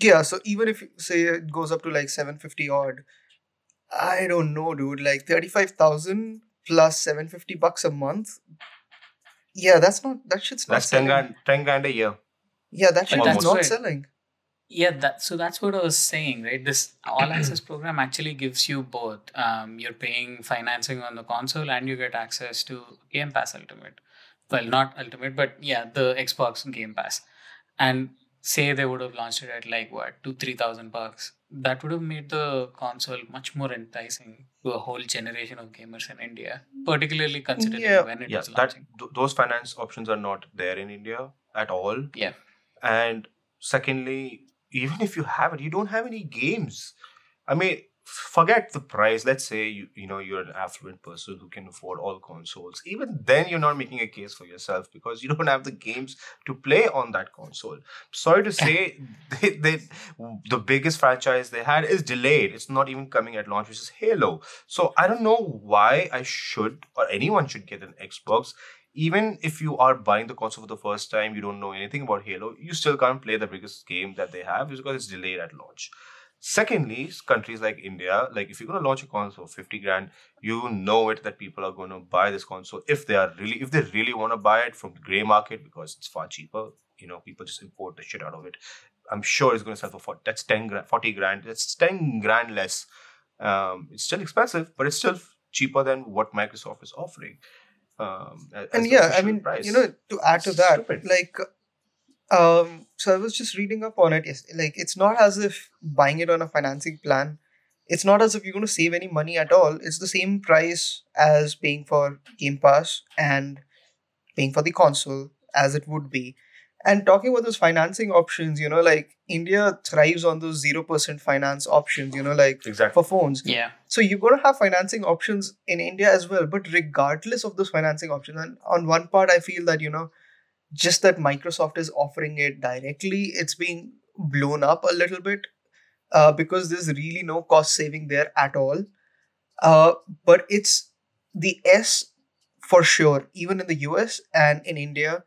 Yeah, so even if say it goes up to like seven fifty odd, I don't know, dude. Like thirty five thousand plus seven fifty bucks a month. Yeah, that's not that shit's not That's 10 grand, 10 grand a year. Yeah, that shit is not Right. selling. Yeah, that so that's what I was saying, right? This all access (clears throat) program actually gives you both. Um, you're paying financing on the console and you get access to Game Pass Ultimate. Well, not Ultimate, but yeah, the Xbox Game Pass. And say they would have launched it at like what two three thousand bucks, that would have made the console much more enticing to a whole generation of gamers in India, particularly considering Yeah. when it Yeah, was that th- those finance options are not there in India at all. Yeah. And secondly, even if you have it, you don't have any games. I mean, forget the price. Let's say you you know you're an affluent person who can afford all consoles. Even then, you're not making a case for yourself because you don't have the games to play on that console. Sorry to (laughs) say, they, they the biggest franchise they had is delayed. It's not even coming at launch, which is Halo. So I don't know why I should or anyone should get an Xbox. Even if you are buying the console for the first time, you don't know anything about Halo, you still can't play the biggest game that they have because it's delayed at launch. Secondly, countries like India, like if you're going to launch a console for 50 grand, you know it that people are going to buy this console if they are really, if they really want to buy it from the gray market because it's far cheaper. You know, people just import the shit out of it. I'm sure it's going to sell for 40, that's 10 grand, 40 grand. That's 10 grand less. Um, it's still expensive, but it's still cheaper than what Microsoft is offering. Um, and yeah, I mean, price. you know, to add to that, Stupid. like, um, so I was just reading up on it. Yes, like it's not as if buying it on a financing plan. It's not as if you're going to save any money at all. It's the same price as paying for Game Pass and paying for the console as it would be. And talking about those financing options, you know, like India thrives on those zero percent finance options. You know, like exactly. for phones. Yeah. So you're going to have financing options in India as well. But regardless of those financing options, and on one part, I feel that, you know, just that Microsoft is offering it directly, it's being blown up a little bit uh, because there's really no cost saving there at all. Uh, but it's the S for sure, even in the US and in India,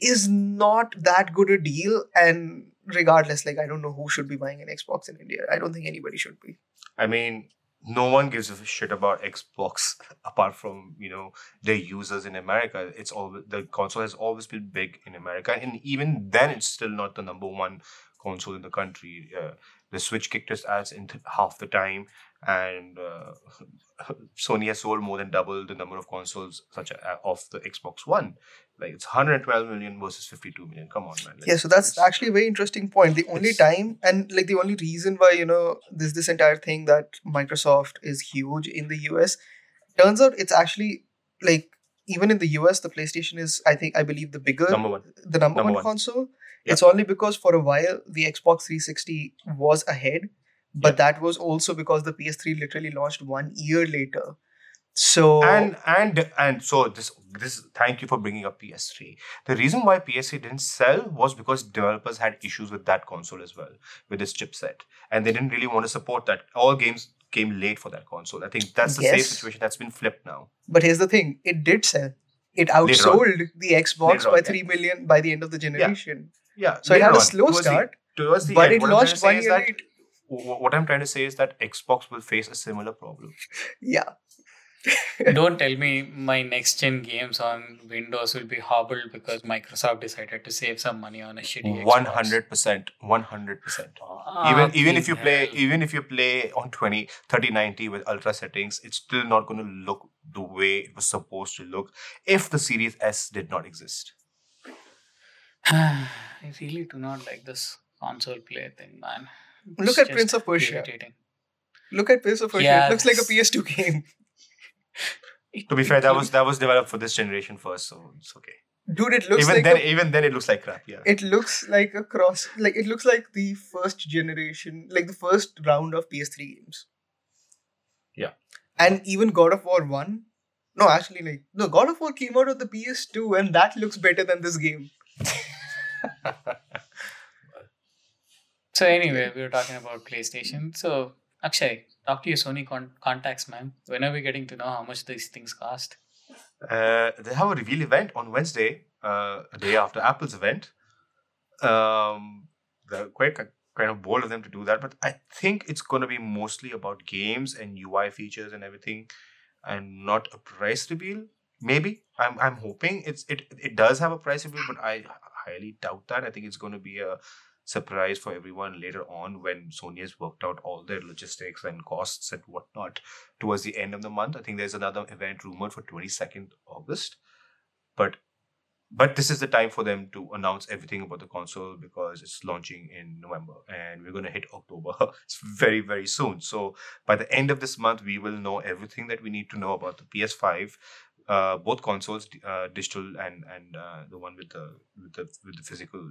is not that good a deal. And regardless, like, I don't know who should be buying an Xbox in India. I don't think anybody should be. I mean, no one gives a shit about Xbox (laughs) apart from you know their users in America. It's always the console has always been big in America, and even then, it's still not the number one console in the country. Uh, the Switch kicked its ass in half the time, and uh, (laughs) Sony has sold more than double the number of consoles such a, of the Xbox One. Like it's 112 million versus 52 million. Come on, man. Yeah, so that's actually a very interesting point. The only time and like the only reason why you know this this entire thing that Microsoft is huge in the US turns out it's actually like even in the US the PlayStation is I think I believe the bigger number one. the number, number one, one. console. Yeah. It's only because for a while the Xbox 360 was ahead, but that was also because the PS3 literally launched one year later. So and and and so this this thank you for bringing up PS3. The reason why PS3 didn't sell was because developers had issues with that console as well, with its chipset, and they didn't really want to support that. All games came late for that console. I think that's the same situation that's been flipped now. But here's the thing: it did sell. It outsold the Xbox on, by yeah. three million by the end of the generation. Yeah, So it had a slow towards the- start, towards the but end. it launched one year that- What I'm trying to say is that Xbox will face a similar problem. (laughs) Yeah, Don't tell me my next gen games on Windows will be hobbled because Microsoft decided to save some money on a shitty Xbox. One hundred percent, one hundred percent. Ah, even even if you fucking play hell. even if you play on 20 3090 with ultra settings it's still not going to look the way it was supposed to look if the series s did not exist (sighs) I really do not like this console play thing, man. Look at Prince of Persia. irritating. look at Prince of Persia. Yeah, it looks like a PS2 (laughs) game. It- To be it fair, that look- was that was developed for this generation first, so it's okay. Dude, it looks even like then, a- even then, it looks like crap. Yeah. it looks like a cross like it looks like the first generation like the first round of ps3 games Yeah. and even god of war 1 no actually like no god of war came out of the ps2 and that looks better than this game (laughs) So anyway, we were talking about PlayStation. So Akshay, talk to your Sony con- contacts, man. When are we getting to know how much these things cost? Uh, they have a reveal event on Wednesday, uh, a day after Apple's event. Um, they're quite kind of bold of them to do that, but I think it's going to be mostly about games and UI features and everything, and not a price reveal. Maybe I'm I'm hoping it's it it does have a price reveal, but I highly doubt that. I think it's going to be a surprise for everyone later on when Sony has worked out all their logistics and costs and whatnot towards the end of the month. I think there's another event rumored for 22nd August. But but this is the time for them to announce everything about the console because it's launching in November and we're going to hit October. (laughs) it's very very soon. So by the end of this month we will know everything that we need to know about the PS5 uh, both consoles, uh, digital and and uh, the one with the with the with the physical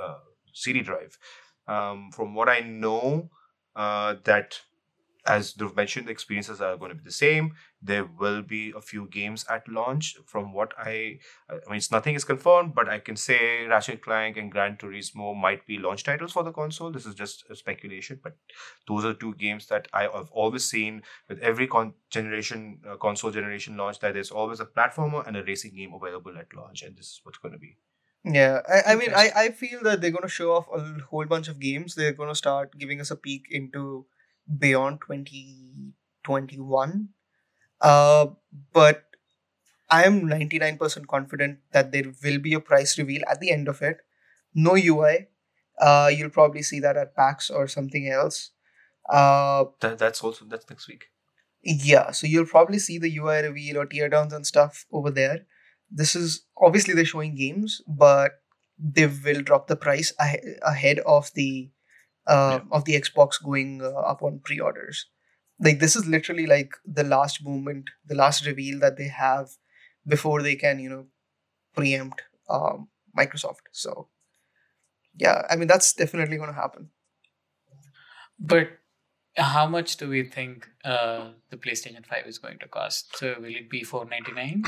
uh, CD drive. Um, from what I know, uh, that as Dhruv mentioned, the experiences are going to be the same. There will be a few games at launch. From what I, I mean, it's nothing is confirmed, but I can say Ratchet Clank and Gran Turismo might be launch titles for the console. This is just speculation, but those are two games that I have always seen with every con- generation uh, console generation launch that there's always a platformer and a racing game available at launch, and this is what's going to be. Yeah i, I mean I, I feel that they're going to show off a whole bunch of games they're going to start giving us a peek into beyond 2021 uh but I am 99% confident that there will be a price reveal at the end of it. No UI. Uh, you'll probably see that at PAX or something else. Uh, That, that's also that's next week. yeah, so you'll probably see the UI reveal or teardowns and stuff over there. This is obviously they're showing games, but they will drop the price ahe- ahead of the uh, of the Xbox going uh, up on pre-orders. Like this is literally like the last moment, the last reveal that they have before they can, you know, preempt um, Microsoft. So yeah, I mean that's definitely going to happen. But how much do we think uh, the PlayStation 5 is going to cost? So will it be 499?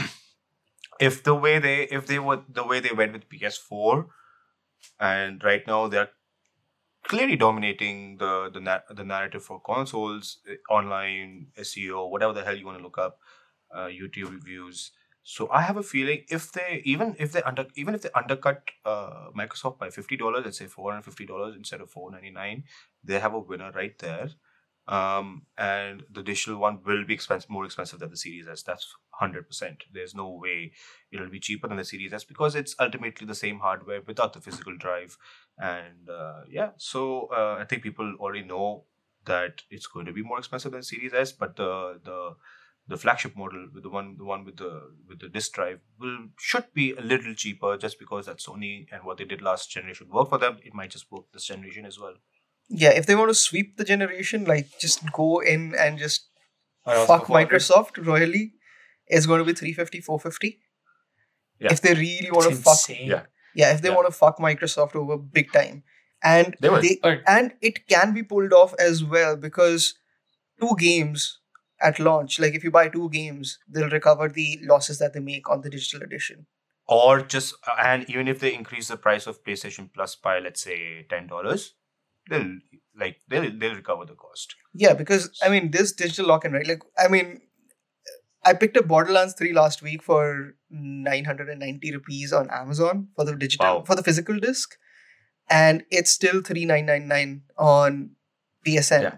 If the way they if they were the way they went with PS4, and right now they're clearly dominating the the na- the narrative for consoles, eh, online SEO, whatever the hell you want to look up, uh, YouTube reviews. So I have a feeling if they even if they under even if they undercut uh, Microsoft by fifty dollars, let's say four hundred fifty dollars instead of four ninety nine, they have a winner right there. Um, and the digital one will be expensive, more expensive than the Series S. That's hundred percent. There's no way it'll be cheaper than the Series S because it's ultimately the same hardware without the physical drive. And uh, yeah, so uh, I think people already know that it's going to be more expensive than Series S, but the the the flagship model with the one the one with the with the disk drive will should be a little cheaper just because that Sony and what they did last generation worked for them. It might just work this generation as well. Yeah, if they want to sweep the generation, like just go in and just fuck Microsoft royally, it's going to be 350, 450. Yeah. If they really want to fuck. Yeah. yeah, if they Yeah. want to fuck Microsoft over big time, and They will. And it can be pulled off as well because two games at launch, like if you buy two games, they'll recover the losses that they make on the digital edition. or just and even if they increase the price of PlayStation Plus by let's say ten dollars, they'll like they'll they'll recover the cost. Yeah, because I mean, this digital lock-in, right? Like, I mean, I picked up Borderlands 3 last week for 990 rupees on Amazon for the digital Wow. for the physical disc, and it's still 3999 on PSN. Yeah.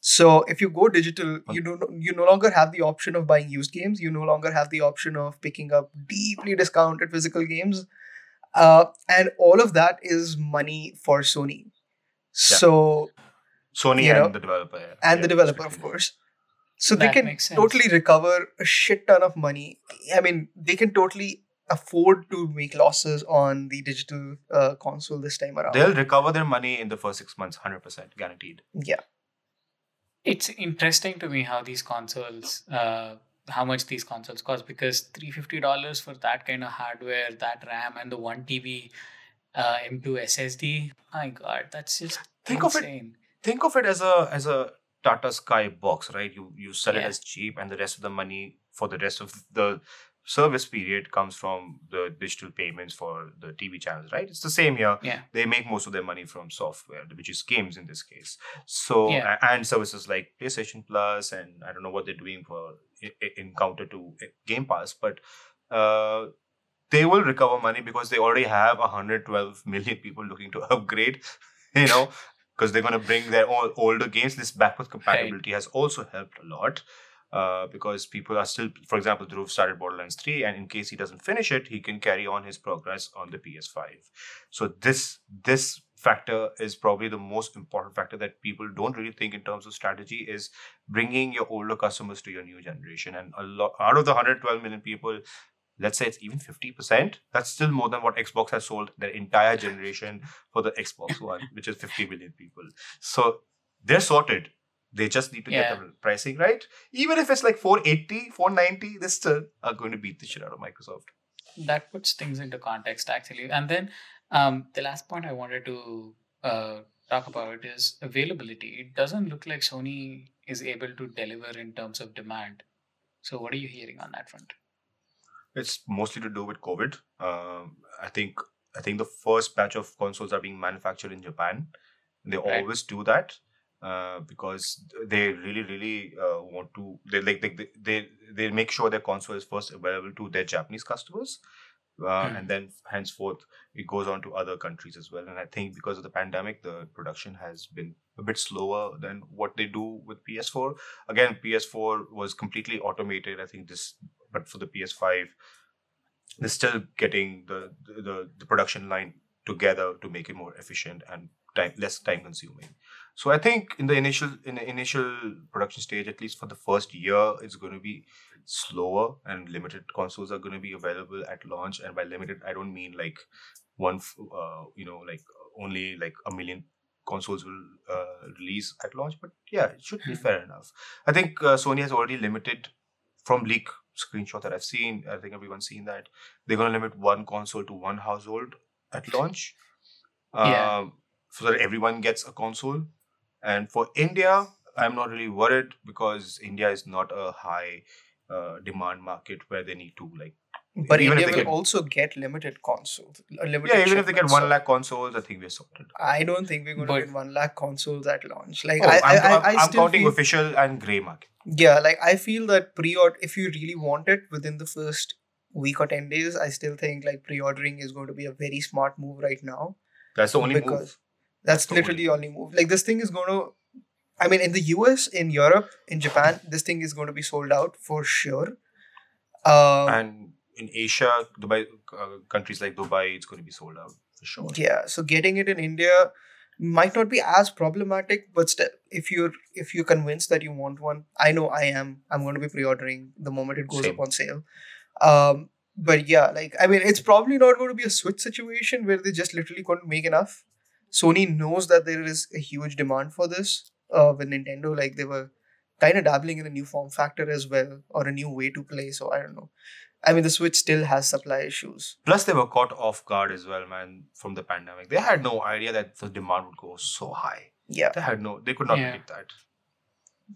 So if you go digital, you do you no longer have the option of buying used games. You no longer have the option of picking up deeply discounted physical games, uh, and all of that is money for Sony. So Sony and know, the developer yeah. and the developer, of course. So they can totally recover a shit ton of money. I mean, they can totally afford to make losses on the digital uh, console this time around. They'll recover their money in the first six months, hundred percent guaranteed. yeah, it's interesting to me how these consoles uh, how much these consoles cost because three fifty dollars for that kind of hardware, that RAM, and the one TB uh, M2 SSD. My God, that's just Think of it- think of it as a as a Tata Sky box, right? You you sell it as cheap, and the rest of the money for the rest of the service period comes from the digital payments for the TV channels, right? It's the same here. Yeah. They make most of their money from software, which is games in this case. So Yeah. and services like PlayStation Plus, and I don't know what they're doing for in counter to uh, Game Pass, but uh, they will recover money because they already have 112 million people looking to (laughs) upgrade. You know, because they're going to bring their own older games. This backwards compatibility has also helped a lot uh, because people are still, for example, Dhruv started Borderlands 3, and in case he doesn't finish it, he can carry on his progress on the PS5. So this this factor is probably the most important factor that people don't really think in terms of strategy is bringing your older customers to your new generation and a lot out of the 112 million people let's say it's even 50% that's still more than what xbox has sold their entire generation for the Xbox (laughs) One, which is 50 million people. So they're sorted. They just need to Yeah. get the pricing right. Even if it's like 480, 490, they still are going to beat the shit out of Microsoft. that puts things into context actually and then um, the last point i wanted to uh, talk about is availability it doesn't look like sony is able to deliver in terms of demand so what are you hearing on that front It's mostly to do with COVID. Um, I think I think the first batch of consoles are being manufactured in Japan. They Right. always do that uh, because they really, really uh, want to. They like they, they they make sure their console is first available to their Japanese customers, uh, Hmm. and then henceforth it goes on to other countries as well. And I think because of the pandemic, the production has been a bit slower than what they do with PS4. Again, PS4 was completely automated. I think this, but for the PS5 they're still getting the, the the production line together to make it more efficient and time less time consuming. So i think in the initial in the initial production stage at least for the first year it's going to be slower and limited consoles are going to be available at launch. And by limited i don't mean like one uh, you know like only like a million consoles will uh, release at launch but yeah it should be Hmm. fair enough. I think uh, sony has already limited from leak screenshot that i've seen. I think everyone's seen that. They're going to limit one console to one household at launch. Yeah. um, so that everyone gets a console. And for india i'm not really worried because india is not a high uh, demand market where they need to like But Even if India they will get- also get limited consoles. uh, Limited yeah even if they get shipments, one so lakh consoles i think we're sorted. I don't think we're going to get one lakh consoles at launch. Like oh, I, I, I'm, I, I'm, I I'm counting feel, official and gray market yeah, like I feel that pre-order if you really want it within the first week or ten days, I still think like pre-ordering is going to be a very smart move right now. that's the only move Because That's literally the only only move. Like this thing is going to. I mean, in the US, in Europe, in Japan, this thing is going to be sold out for sure. Um, and in asia dubai uh, countries like dubai it's going to be sold out for sure yeah so getting it in india might not be as problematic but still if you're if you're convinced that you want one i know i am. I'm going to be pre-ordering the moment it goes Same. up on sale. Um but yeah like i mean it's probably not going to be a switch situation where they just literally couldn't make enough. Sony knows that there is a huge demand for this. Uh with nintendo like they were kind of dabbling in a new form factor as well or a new way to play so i don't know i mean the switch still has supply issues Plus, they were caught off guard as well, man, from the pandemic. They had no idea that the demand would go so high. yeah They had no, they could not Yeah. predict that.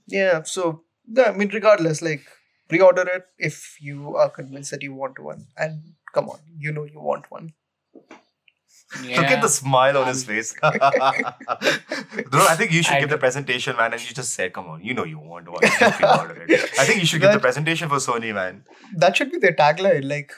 Yeah, so yeah, I mean, regardless, like pre-order it if you are convinced that you want one, and come on, you know you want one. Yeah Look at the smile on his face. (laughs) Bro, I think you should I give the presentation, man, and you just said, "Come on, you know you want one." Just pre-order it. I think you should give the presentation for Sony, man. That should be their tagline. Like,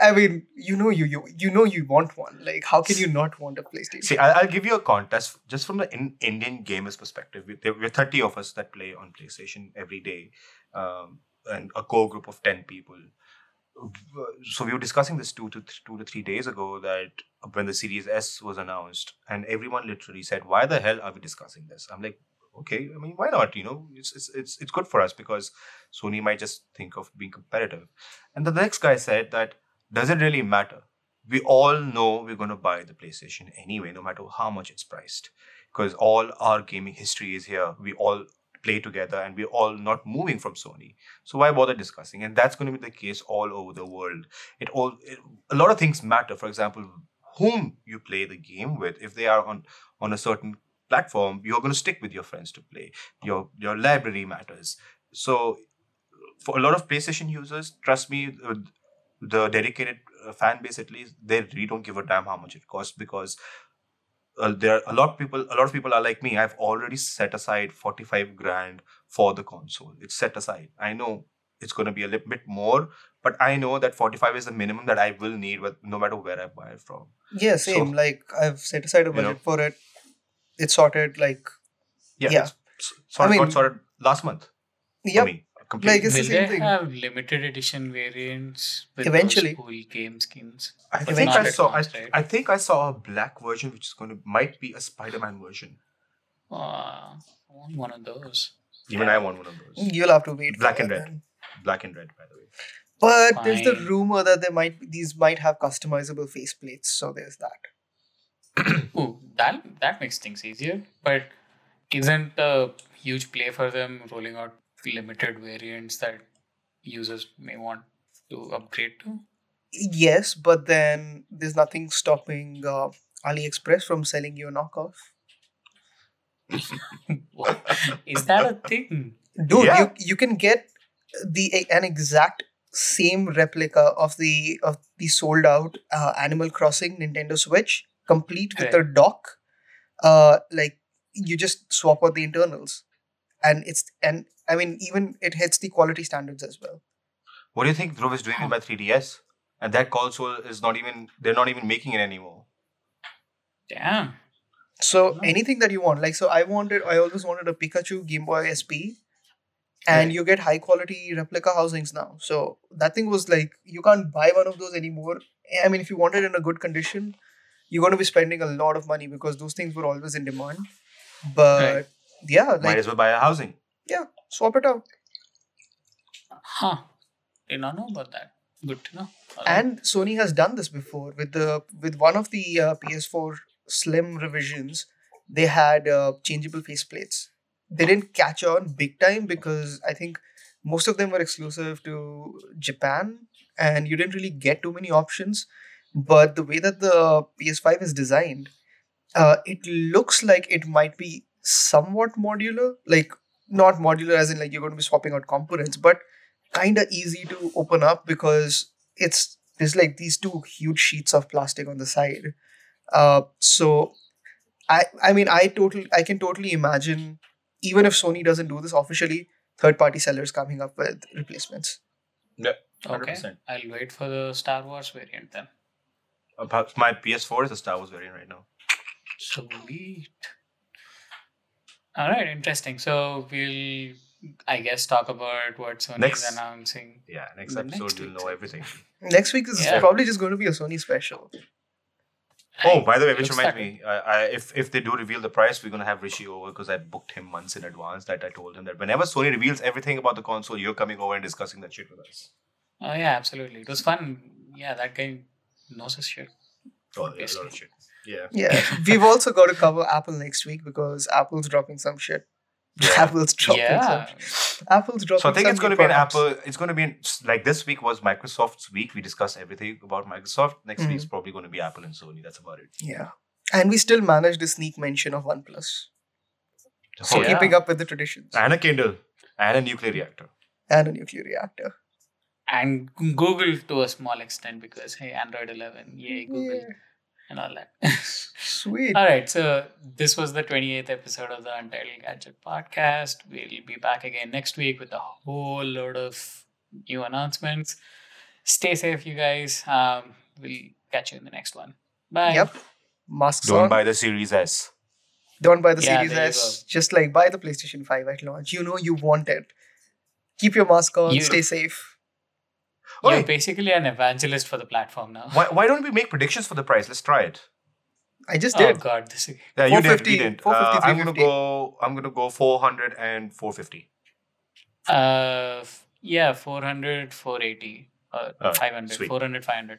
I mean, you know you you you know you want one. Like, how can you not want a PlayStation? See, I'll, I'll give you a contest just from the in, Indian gamers' perspective. We, there, we're 30 of us that play on PlayStation every day, um, and a core group of 10 people. So we were discussing this two to th- two to three days ago that when the Series S was announced, and everyone literally said, "Why the hell are we discussing this?" I'm like, "Okay, I mean, why not? You know, it's it's it's, it's good for us because Sony might just think of being competitive." And the next guy said that, "Does it really matter?" we all know we're going to buy the PlayStation anyway, no matter how much it's priced, because all our gaming history is here. We all play together and we're all not moving from Sony. So why bother discussing? And that's going to be the case all over the world. It all it, a lot of things matter. For example, whom you play the game with. If they are on on a certain platform, you're going to stick with your friends to play. Your your library matters. So for a lot of PlayStation users, trust me, uh, the dedicated uh, fan base at least, they really don't give a damn how much it costs because uh, there are a lot of people a lot of people are like me i've already set aside 45 grand for the console it's set aside i know it's going to be a little bit more but i know that 45 is the minimum that i will need with no matter where i buy it from Yeah, same. So- like I've set aside a You know. budget for it. It's sorted. Like yeah, Yeah. it's sort of I mean- sorted last month me completely Like, it's the same they thing. have limited edition variants with Eventually. those cool game skins? i think Eventually. i saw I, Right. I think i saw a black version which is going to might be a spider-man version Uh, I want one of those. even Yeah. i want one of those You'll have to wait. Black for and it red. then. black and red by the way But there's the Fine. rumor that there might these might have customizable faceplates. So there's that. (clears throat) Ooh, that that makes things easier. But isn't a huge play for them rolling out limited variants that users may want to upgrade to? Yes, but then there's nothing stopping uh, AliExpress from selling you a knockoff. Is that a thing? Dude, Yeah. you you can get the an exact same replica of the of the sold out uh, Animal Crossing Nintendo Switch, complete with Right. a dock. Uh, like you just swap out the internals, and it's and I mean even it hits the quality standards as well. what do you think Dhruv is doing Huh. with my 3ds and that console is not even they're not even making it anymore Damn. So anything that you want, like so, I wanted, I always wanted a Pikachu Game Boy SP, and Right. you get high quality replica housings now. So that thing was like you can't buy one of those anymore. I mean, if you want it in a good condition, you're going to be spending a lot of money because those things were always in demand. But Right. yeah, might as well buy a housing swap it out. Huh. Did not know about that. Good to know. Alright. And Sony has done this before with the with one of the uh, PS4 Slim revisions. They had uh, changeable faceplates. They didn't catch on big time because I think most of them were exclusive to Japan, and you didn't really get too many options. But the way that the PS5 is designed, uh, it looks like it might be somewhat modular. Like not modular as in like you're going to be swapping out components, but kind of easy to open up because it's there's like these two huge sheets of plastic on the side. Uh, so I I mean I total I can totally imagine even if Sony doesn't do this officially, third party sellers coming up with replacements. okay. 100%. I'll wait for the Star Wars variant then. About- my ps4 is a star wars variant right now Sweet. All right, interesting. So we'll, I guess, talk about what Sony Next- is announcing. yeah next The episode next you'll know everything (laughs) Next week is Yeah. probably just going to be a Sony special. oh by the way which reminds me I, I, if if they do reveal the price we're gonna have rishi over because i booked him months in advance that i told him that whenever sony reveals everything about the console you're coming over and discussing that shit with us Oh yeah, absolutely. It was fun. Yeah, that guy knows his shit. oh, yeah, a lot of shit yeah Yeah, (laughs) we've also got to cover Apple next week because Apple's dropping some shit. Yeah. (laughs) Apple's dropping Yeah. some. Apple's dropping. So I think some it's going to be an. Apple. It's going to be in, like this week was Microsoft's week. We discussed everything about Microsoft. Next Mhm. is probably going to be Apple and Sony. That's about it. Yeah, and we still managed a sneak mention of OnePlus. So Oh, yeah. keeping up with the traditions And a Kindle and a nuclear reactor. and a nuclear reactor. And Google to a small extent because hey, Android 11, yay Google Yeah. And all that. Sweet. all right, so this was the 28th episode of the Untitled Gadget podcast. We'll be back again next week with a whole load of new announcements. Stay safe, you guys. Um, we'll catch you in the next one. Bye. Yep. Masks Don't on. buy the Series S. Don't buy the Yeah, Series S. Just like buy the PlayStation 5 at launch. You know you want it. Keep your mask on. You- Stay safe. You're Okay. basically an evangelist for the platform now. Why, why don't we make predictions for the price? Let's try it. I just did. Oh did. god, this is Yeah, you did. 450, We didn't. 450, Uh, I'm gonna 350. go. I'm gonna go 400 and 450. uh yeah, 400, 480, uh, Oh, 500, sweet. 400, 500.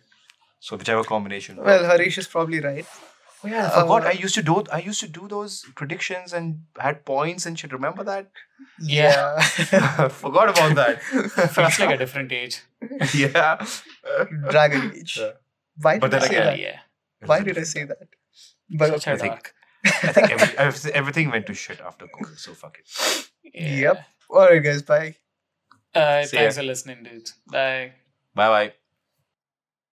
So whichever combination. Well, Harish is probably right. Oh yeah, I forgot. Uh, I used to do. I used to do those predictions and had points and shit. Remember that? Yeah. I (laughs) forgot about that. (laughs) Feels like a different age. (laughs) yeah. Dragon Age. Yeah. Why did But then I say Yeah, that? yeah. Why did I say that? But Such a I think- I think every, every- everything went to shit after COVID. So fuck it. Yeah. Yep. Alright, guys. Bye. Uh, See ya. thanks for listening, dudes. Bye. Bye bye.